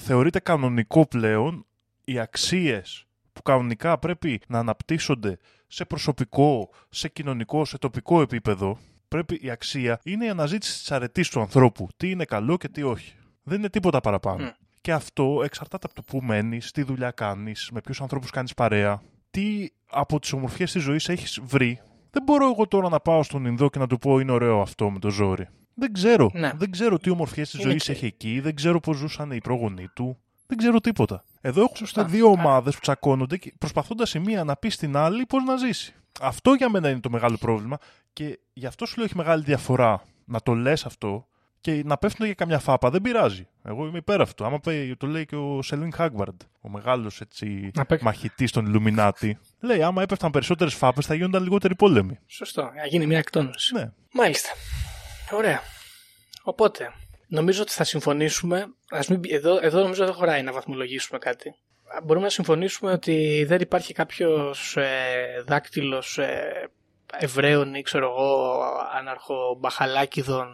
θεωρείται κανονικό πλέον οι αξίες που κανονικά πρέπει να αναπτύσσονται σε προσωπικό, σε κοινωνικό, σε τοπικό επίπεδο. Πρέπει η αξία είναι η αναζήτηση της αρετής του ανθρώπου. Τι είναι καλό και τι όχι. Δεν είναι τίποτα παραπάνω. Μμ. Και αυτό εξαρτάται από το που μένεις, τι δουλειά κάνεις, με ποιους ανθρώπους κάνεις παρέα, τι από τις ομορφιές της ζωής έχεις βρει. Δεν μπορώ εγώ τώρα να πάω στον Ινδό και να του πω είναι ωραίο αυτό με το ζόρι. Δεν ξέρω. Ναι. Δεν ξέρω τι ομορφιές της Είναι ζωής και- έχει εκεί. Δεν ξέρω πώς ζούσαν οι πρόγονοί του. Δεν ξέρω τίποτα. Εδώ έχουμε Σωστά. δύο ομάδες που τσακώνονται και προσπαθώντας η μία να πει στην άλλη πώς να ζήσει. Αυτό για μένα είναι το μεγάλο πρόβλημα και γι' αυτό σου λέω έχει μεγάλη διαφορά να το λες αυτό και να πέφτουν για καμιά φάπα. Δεν πειράζει. Εγώ είμαι υπέρ αυτού. Άμα πει, το λέει και ο Σελίν Χάγβαρντ, ο μεγάλος μαχητής των Ιλουμινάτη. λέει, άμα έπεφταν περισσότερες φάπες, θα γίνονταν λιγότεροι πόλεμοι. Σωστό. Να γίνει μια εκτόνωση. Ναι. Μάλιστα. Ωραία. Οπότε, νομίζω ότι θα συμφωνήσουμε. Ας μην, εδώ, εδώ νομίζω δεν χωράει να βαθμολογήσουμε κάτι. Μπορούμε να συμφωνήσουμε ότι δεν υπάρχει κάποιος ε, δάκτυλος ε, Εβραίων ή ξέρω εγώ αναρχομπαχαλάκιδων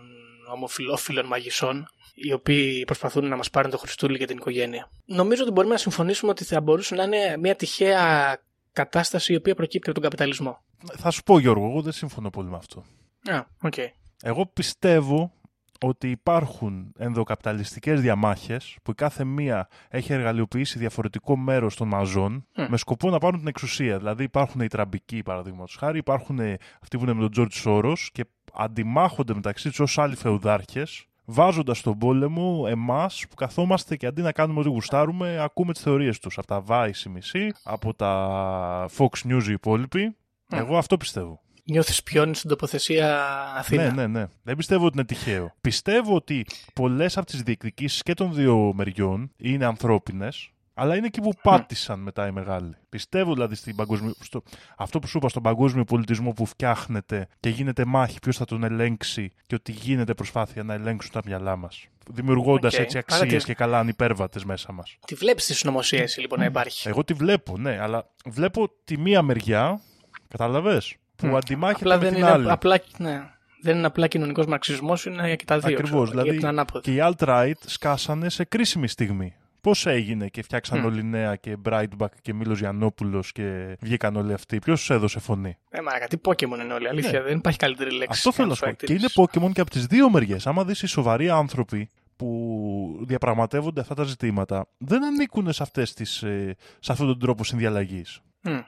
ομοφιλόφιλων μαγισσών οι οποίοι προσπαθούν να μας πάρουν το Χριστούλη για την οικογένεια. Νομίζω ότι μπορούμε να συμφωνήσουμε ότι θα μπορούσε να είναι μια τυχαία κατάσταση η οποία προκύπτει από τον καπιταλισμό. Θα σου πω Γιώργο, εγώ δεν συμφωνώ πολύ με αυτό. Α, okay. Εγώ πιστεύω ότι υπάρχουν ενδοκαπιταλιστικές διαμάχες που η κάθε μία έχει εργαλειοποιήσει διαφορετικό μέρος των μαζών με σκοπό να πάρουν την εξουσία. Δηλαδή υπάρχουν οι τραμπικοί παραδείγματος χάρη, υπάρχουν αυτοί που είναι με τον Τζόρτ Σόρος και αντιμάχονται μεταξύ τους ως άλλοι φεουδάρχες βάζοντας στον πόλεμο εμάς που καθόμαστε και αντί να κάνουμε ό,τι γουστάρουμε ακούμε τις θεωρίες τους από τα Vice η μισή, από τα Fox News οι υπόλοιποι. Εγώ αυτό πιστεύω. Νιώθεις πιόνι στην τοποθεσία Αθήνα; Ναι, ναι, ναι. Δεν πιστεύω ότι είναι τυχαίο. Πιστεύω ότι πολλές από τις διεκδικήσεις και των δύο μεριών είναι ανθρώπινες, αλλά είναι εκεί που πάτησαν μετά οι μεγάλοι. Πιστεύω δηλαδή στην παγκοσμιο... στο... αυτό που σου είπα στον παγκόσμιο πολιτισμό που φτιάχνεται και γίνεται μάχη, ποιος θα τον ελέγξει και ότι γίνεται προσπάθεια να ελέγξουν τα μυαλά μας. Δημιουργώντας okay. έτσι αξίες και καλά ανυπέρβατες μέσα μας. Τη βλέπεις τη συνωμοσία λοιπόν να υπάρχει. Εγώ τη βλέπω, ναι, αλλά βλέπω τη μία μεριά. Κατάλαβε που mm. αντιμάχεται απλά με δεν την είναι, άλλη. Απλά, ναι. Δεν είναι απλά κοινωνικός μαρξισμός, είναι και τα δύο. Ακριβώς. Δηλαδή και οι alt-right σκάσανε σε κρίσιμη στιγμή. Πώς έγινε και φτιάξαν mm. όλοι νέα και Brightback και Μίλος Γιαννόπουλος και βγήκαν όλοι αυτοί. Ποιος τους έδωσε φωνή; Ε, μα κάτι Pokémon είναι όλοι. Αλήθεια, ναι. δεν υπάρχει καλύτερη λέξη. Αυτό θέλω να σου πω. Και είναι Pokémon και από τις δύο μεριές. Άμα δεις οι σοβαροί άνθρωποι που διαπραγματεύονται αυτά τα ζητήματα, δεν ανήκουν σε, αυτές τις, ε, σε αυτόν τον τρόπο συνδιαλλαγής. Mm.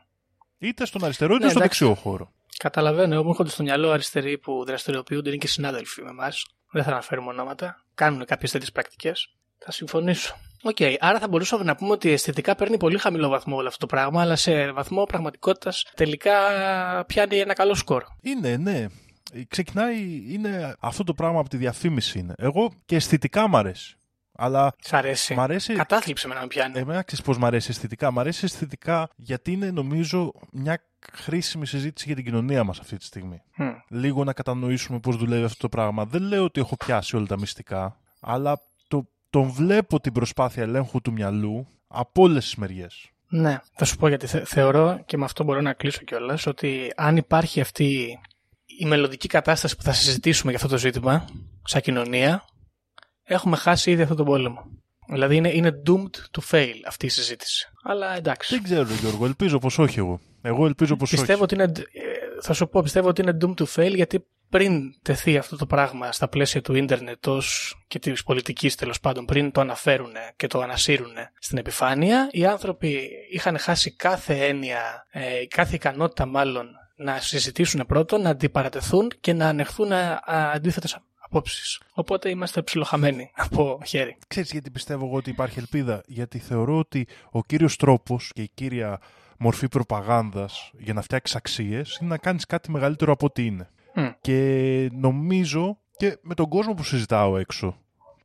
Είτε στον αριστερό είτε ναι, στον δεξιό χώρο. Καταλαβαίνω. Εγώ μου έρχονται στο μυαλό αριστεροί που δραστηριοποιούνται, είναι και συνάδελφοι με εμάς. Δεν θα αναφέρουμε ονόματα. Κάνουν κάποιες τέτοιες πρακτικές. Θα συμφωνήσω. Οκ, okay, άρα θα μπορούσαμε να πούμε ότι αισθητικά παίρνει πολύ χαμηλό βαθμό όλο αυτό το πράγμα, αλλά σε βαθμό πραγματικότητας τελικά πιάνει ένα καλό σκορ. Είναι, ναι. Ξεκινάει, είναι αυτό το πράγμα από τη διαφήμιση είναι. Εγώ και αισθητικά μ' αρέσει. Αλλά Σ' αρέσει. Μ αρέσει... Κατάθλιψη μένα με πιάνει. Εμένα ξέρεις πώς μ' αρέσει αισθητικά. Μ' αρέσει αισθητικά γιατί είναι νομίζω μια χρήσιμη συζήτηση για την κοινωνία μας αυτή τη στιγμή. Mm. Λίγο να κατανοήσουμε πώς δουλεύει αυτό το πράγμα. Δεν λέω ότι έχω πιάσει όλα τα μυστικά, αλλά το, τον βλέπω την προσπάθεια ελέγχου του μυαλού από όλες τις μεριές. Ναι, θα σου πω γιατί θεωρώ και με αυτό μπορώ να κλείσω κιόλας ότι αν υπάρχει αυτή η μελλοντική κατάσταση που θα συζητήσουμε για αυτό το ζήτημα, σαν κοινωνία, έχουμε χάσει ήδη αυτόν τον πόλεμο. Δηλαδή είναι, είναι doomed to fail αυτή η συζήτηση. Αλλά εντάξει. Δεν ξέρω, Γιώργο. Ελπίζω πως όχι εγώ. Εγώ ελπίζω πως όχι. Πιστεύω ότι είναι, ε, θα σου πω, πιστεύω ότι είναι doomed to fail γιατί πριν τεθεί αυτό το πράγμα στα πλαίσια του ίντερνετ και της πολιτικής τέλος πάντων, πριν το αναφέρουν και το ανασύρουν στην επιφάνεια, οι άνθρωποι είχαν χάσει κάθε έννοια, ε, κάθε ικανότητα μάλλον να συζητήσουν πρώτον, να αντιπαρατεθούν και να ανεχθούν αντίθετες απόψεις. Οπότε είμαστε ψιλοχαμένοι από χέρι. Ξέρεις γιατί πιστεύω εγώ ότι υπάρχει ελπίδα; Γιατί θεωρώ ότι ο κύριος τρόπος και η κύρια μορφή προπαγάνδας για να φτιάξεις αξίες είναι να κάνεις κάτι μεγαλύτερο από ό,τι είναι. Και νομίζω και με τον κόσμο που συζητάω έξω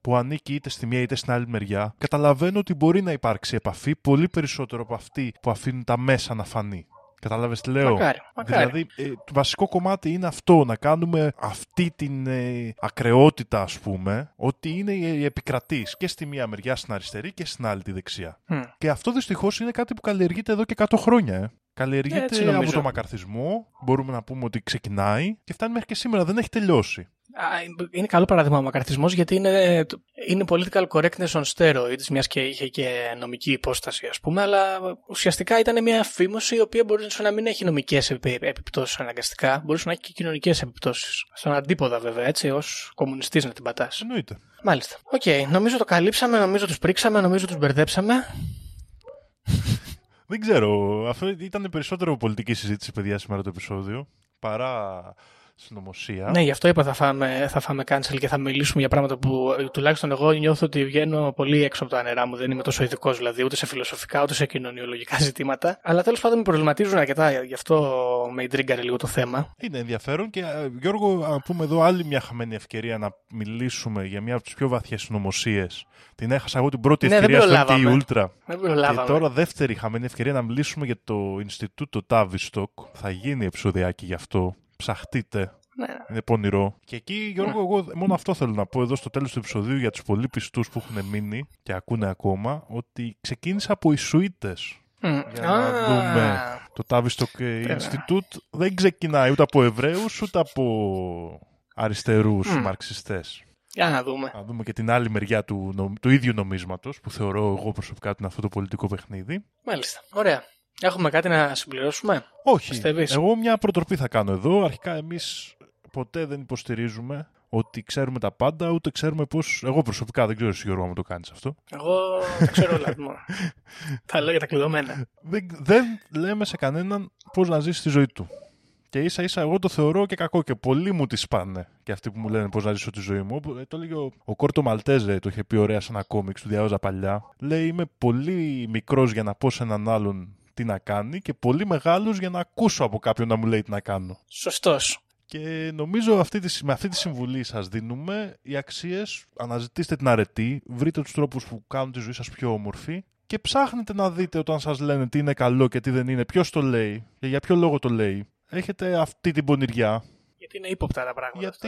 που ανήκει είτε στη μία είτε στην άλλη μεριά, καταλαβαίνω ότι μπορεί να υπάρξει επαφή πολύ περισσότερο από αυτή που αφήνουν τα μέσα να φανεί. Κατάλαβες τι λέω; Μακάρι, μακάρι. Δηλαδή, ε, το βασικό κομμάτι είναι αυτό, να κάνουμε αυτή την ε, ακρεότητα, ας πούμε, ότι είναι η επικρατής και στη μία μεριά στην αριστερή και στην άλλη τη δεξιά. Και αυτό δυστυχώς είναι κάτι που καλλιεργείται εδώ και 100 χρόνια. Ε. Καλλιεργείται από το μακαρθισμό, μπορούμε να πούμε ότι ξεκινάει και φτάνει μέχρι και σήμερα, δεν έχει τελειώσει είναι καλό παράδειγμα ο μακαρθισμός γιατί είναι, είναι political correctness on steroids, μιας και είχε και νομική υπόσταση, ας πούμε, αλλά ουσιαστικά ήταν μια φήμωση η οποία μπορούσε να μην έχει νομικές επιπτώσεις αναγκαστικά, μπορούσε να έχει και κοινωνικές επιπτώσεις. Στον αντίποδα, βέβαια, έτσι, ως κομμουνιστής να την πατάς. Εννοείται. Μάλιστα. Οκ, okay, νομίζω το καλύψαμε, νομίζω τους πρίξαμε, νομίζω τους μπερδέψαμε. Δεν ξέρω. Αυτό ήταν περισσότερο πολιτική συζήτηση, παιδιά, σήμερα το επεισόδιο παρά συνωμοσία. Ναι, γι' αυτό είπα θα φάμε, θα φάμε cancel και θα μιλήσουμε για πράγματα που ε, τουλάχιστον εγώ νιώθω ότι βγαίνω πολύ έξω από τα νερά μου. Δεν είμαι τόσο ειδικός δηλαδή ούτε σε φιλοσοφικά ούτε σε κοινωνιολογικά ζητήματα. Αλλά τέλος πάντων με προβληματίζουν αρκετά, γι' αυτό με ιντρίγκαρε λίγο το θέμα. Είναι ενδιαφέρον και ε, Γιώργο, να πούμε εδώ άλλη μια χαμένη ευκαιρία να μιλήσουμε για μια από τις πιο βαθιές συνωμοσίες. Την έχασα εγώ την πρώτη Ναι, δεν ευκαιρία στο προλάβαμε. MK Ultra. Δεν Και προλάβαμε. τώρα δεύτερη χαμένη ευκαιρία να μιλήσουμε για το Ινστιτούτο Tavistock. Θα γίνει επεισοδιάκι γι' αυτό. Ψαχτείτε. Ναι. Είναι πονηρό. Και εκεί, Γιώργο, εγώ μόνο αυτό θέλω να πω εδώ στο τέλος του επεισοδίου για τους πολύ πιστούς που έχουν μείνει και ακούνε ακόμα, ότι ξεκίνησα από οι Σουίτες. Μμ. Για να Α, δούμε. Το Tavistock ε, Institute δεν ξεκινάει ούτε από Εβραίους ούτε από αριστερούς Μμ. μαρξιστές. Για να δούμε. Να δούμε και την άλλη μεριά του, νο- του ίδιου νομίσματος που θεωρώ εγώ προσωπικά ότι είναι αυτό το πολιτικό παιχνίδι. Μάλιστα. Ωραία. Έχουμε κάτι να συμπληρώσουμε; Όχι. Πιστεύεις; Εγώ μια προτροπή θα κάνω εδώ. Αρχικά εμείς ποτέ δεν υποστηρίζουμε ότι ξέρουμε τα πάντα, ούτε ξέρουμε πώς... Εγώ προσωπικά δεν ξέρω εσύ Γιώργο μου το κάνεις αυτό. Εγώ τα ξέρω όλα. μόνο. τα λέω για τα κλειδωμένα. Δεν, δεν λέμε σε κανέναν πώς να ζήσει τη ζωή του. Και ίσα ίσα εγώ το θεωρώ και κακό και πολλοί μου τη σπάνε και αυτοί που μου λένε πώς να ζήσω τη ζωή μου. Όπου, ε, Το έλεγε ο, ο Κόρτο Μαλτέζε, το είχε πει ωραία σε ένα κόμιξ, του διάβαζα παλιά. Λέει είμαι πολύ μικρός για να πω σε έναν άλλον τι να κάνει και πολύ μεγάλος για να ακούσω από κάποιον να μου λέει τι να κάνω. Σωστός. Και νομίζω αυτή τη, με αυτή τη συμβουλή σας δίνουμε οι αξίες, αναζητήστε την αρετή, βρείτε τους τρόπους που κάνουν τη ζωή σας πιο όμορφη και ψάχνετε να δείτε όταν σας λένε τι είναι καλό και τι δεν είναι, ποιος το λέει και για ποιο λόγο το λέει. Έχετε αυτή την πονηριά, Γιατί είναι ύποπτα τα πράγματα. γιατί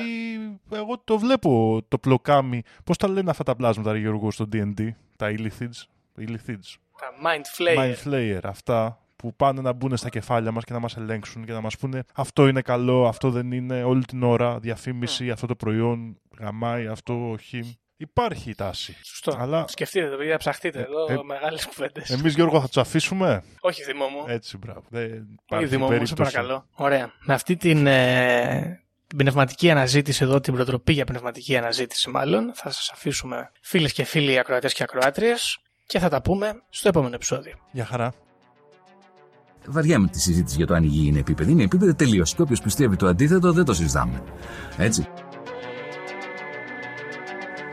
αυτά. εγώ το βλέπω το πλοκάμι, πώς τα λένε αυτά τα πλάσματα ρε Γιώργο στο D&D, τα illithids, illithids. Τα mind flayer. Mind Flayer, αυτά που πάνε να μπουν στα κεφάλια μας και να μας ελέγξουν και να μας πούνε αυτό είναι καλό, αυτό δεν είναι, όλη την ώρα διαφήμιση, αυτό το προϊόν γαμάει, αυτό όχι. Υπάρχει η τάση. Σωστό. Αλλά Σκεφτείτε το, παιδιά, ψαχτείτε εδώ. ε, Μεγάλες κουβέντες. εμείς Γιώργο θα τους αφήσουμε; Όχι, Δημό μου. Έτσι, μπράβο. Δεν Όχι, υπάρχει Δημό μου, σε περίπτωση. παρακαλώ. Ωραία. Με αυτή την, ε, την πνευματική αναζήτηση εδώ, την προτροπή για πνευματική αναζήτηση μάλλον, θα σας αφήσουμε φίλες και φίλοι ακροατές και ακροάτριες και θα τα πούμε στο επόμενο επεισόδιο. Γεια χαρά. Βαριά με τη συζήτηση για το αν η γη είναι επίπεδη. Είναι επίπεδη τελείως. Και όποιος πιστεύει το αντίθετο δεν το συζητάμε. Έτσι.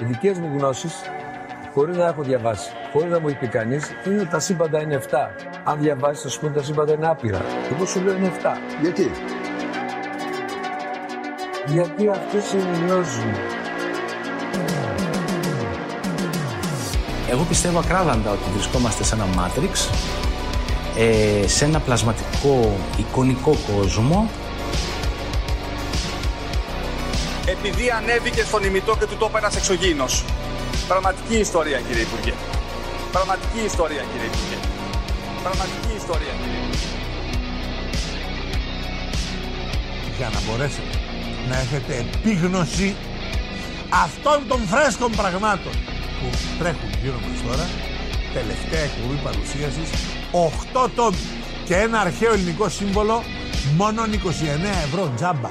Οι δικές μου γνώσεις, χωρίς να έχω διαβάσει, χωρίς να μου έχει πει κανείς, είναι ότι τα σύμπαντα είναι 7. Αν διαβάσεις, θα σου πούνε τα σύμπαντα είναι άπειρα. Εγώ σου λέω είναι 7. Γιατί; Γιατί αυτέ συνειώνουν. Εγώ πιστεύω ακράδαντα ότι βρισκόμαστε σε ένα Matrix, ε, σε ένα πλασματικό εικονικό κόσμο Επειδή ανέβηκε στον ημιτό και του το είπε ένας εξωγήινος. Πραγματική ιστορία, κύριε Υπουργέ. Πραγματική ιστορία, κύριε Υπουργέ. Πραγματική ιστορία, κύριε Υπουργέ. για να μπορέσετε να έχετε επίγνωση αυτών των φρέσκων πραγμάτων που τρέχουν γύρω μας τώρα. Τελευταία εκπομπή παρουσίασης 8 τόμοι και ένα αρχαίο ελληνικό σύμβολο μόνο 29 ευρώ τζάμπα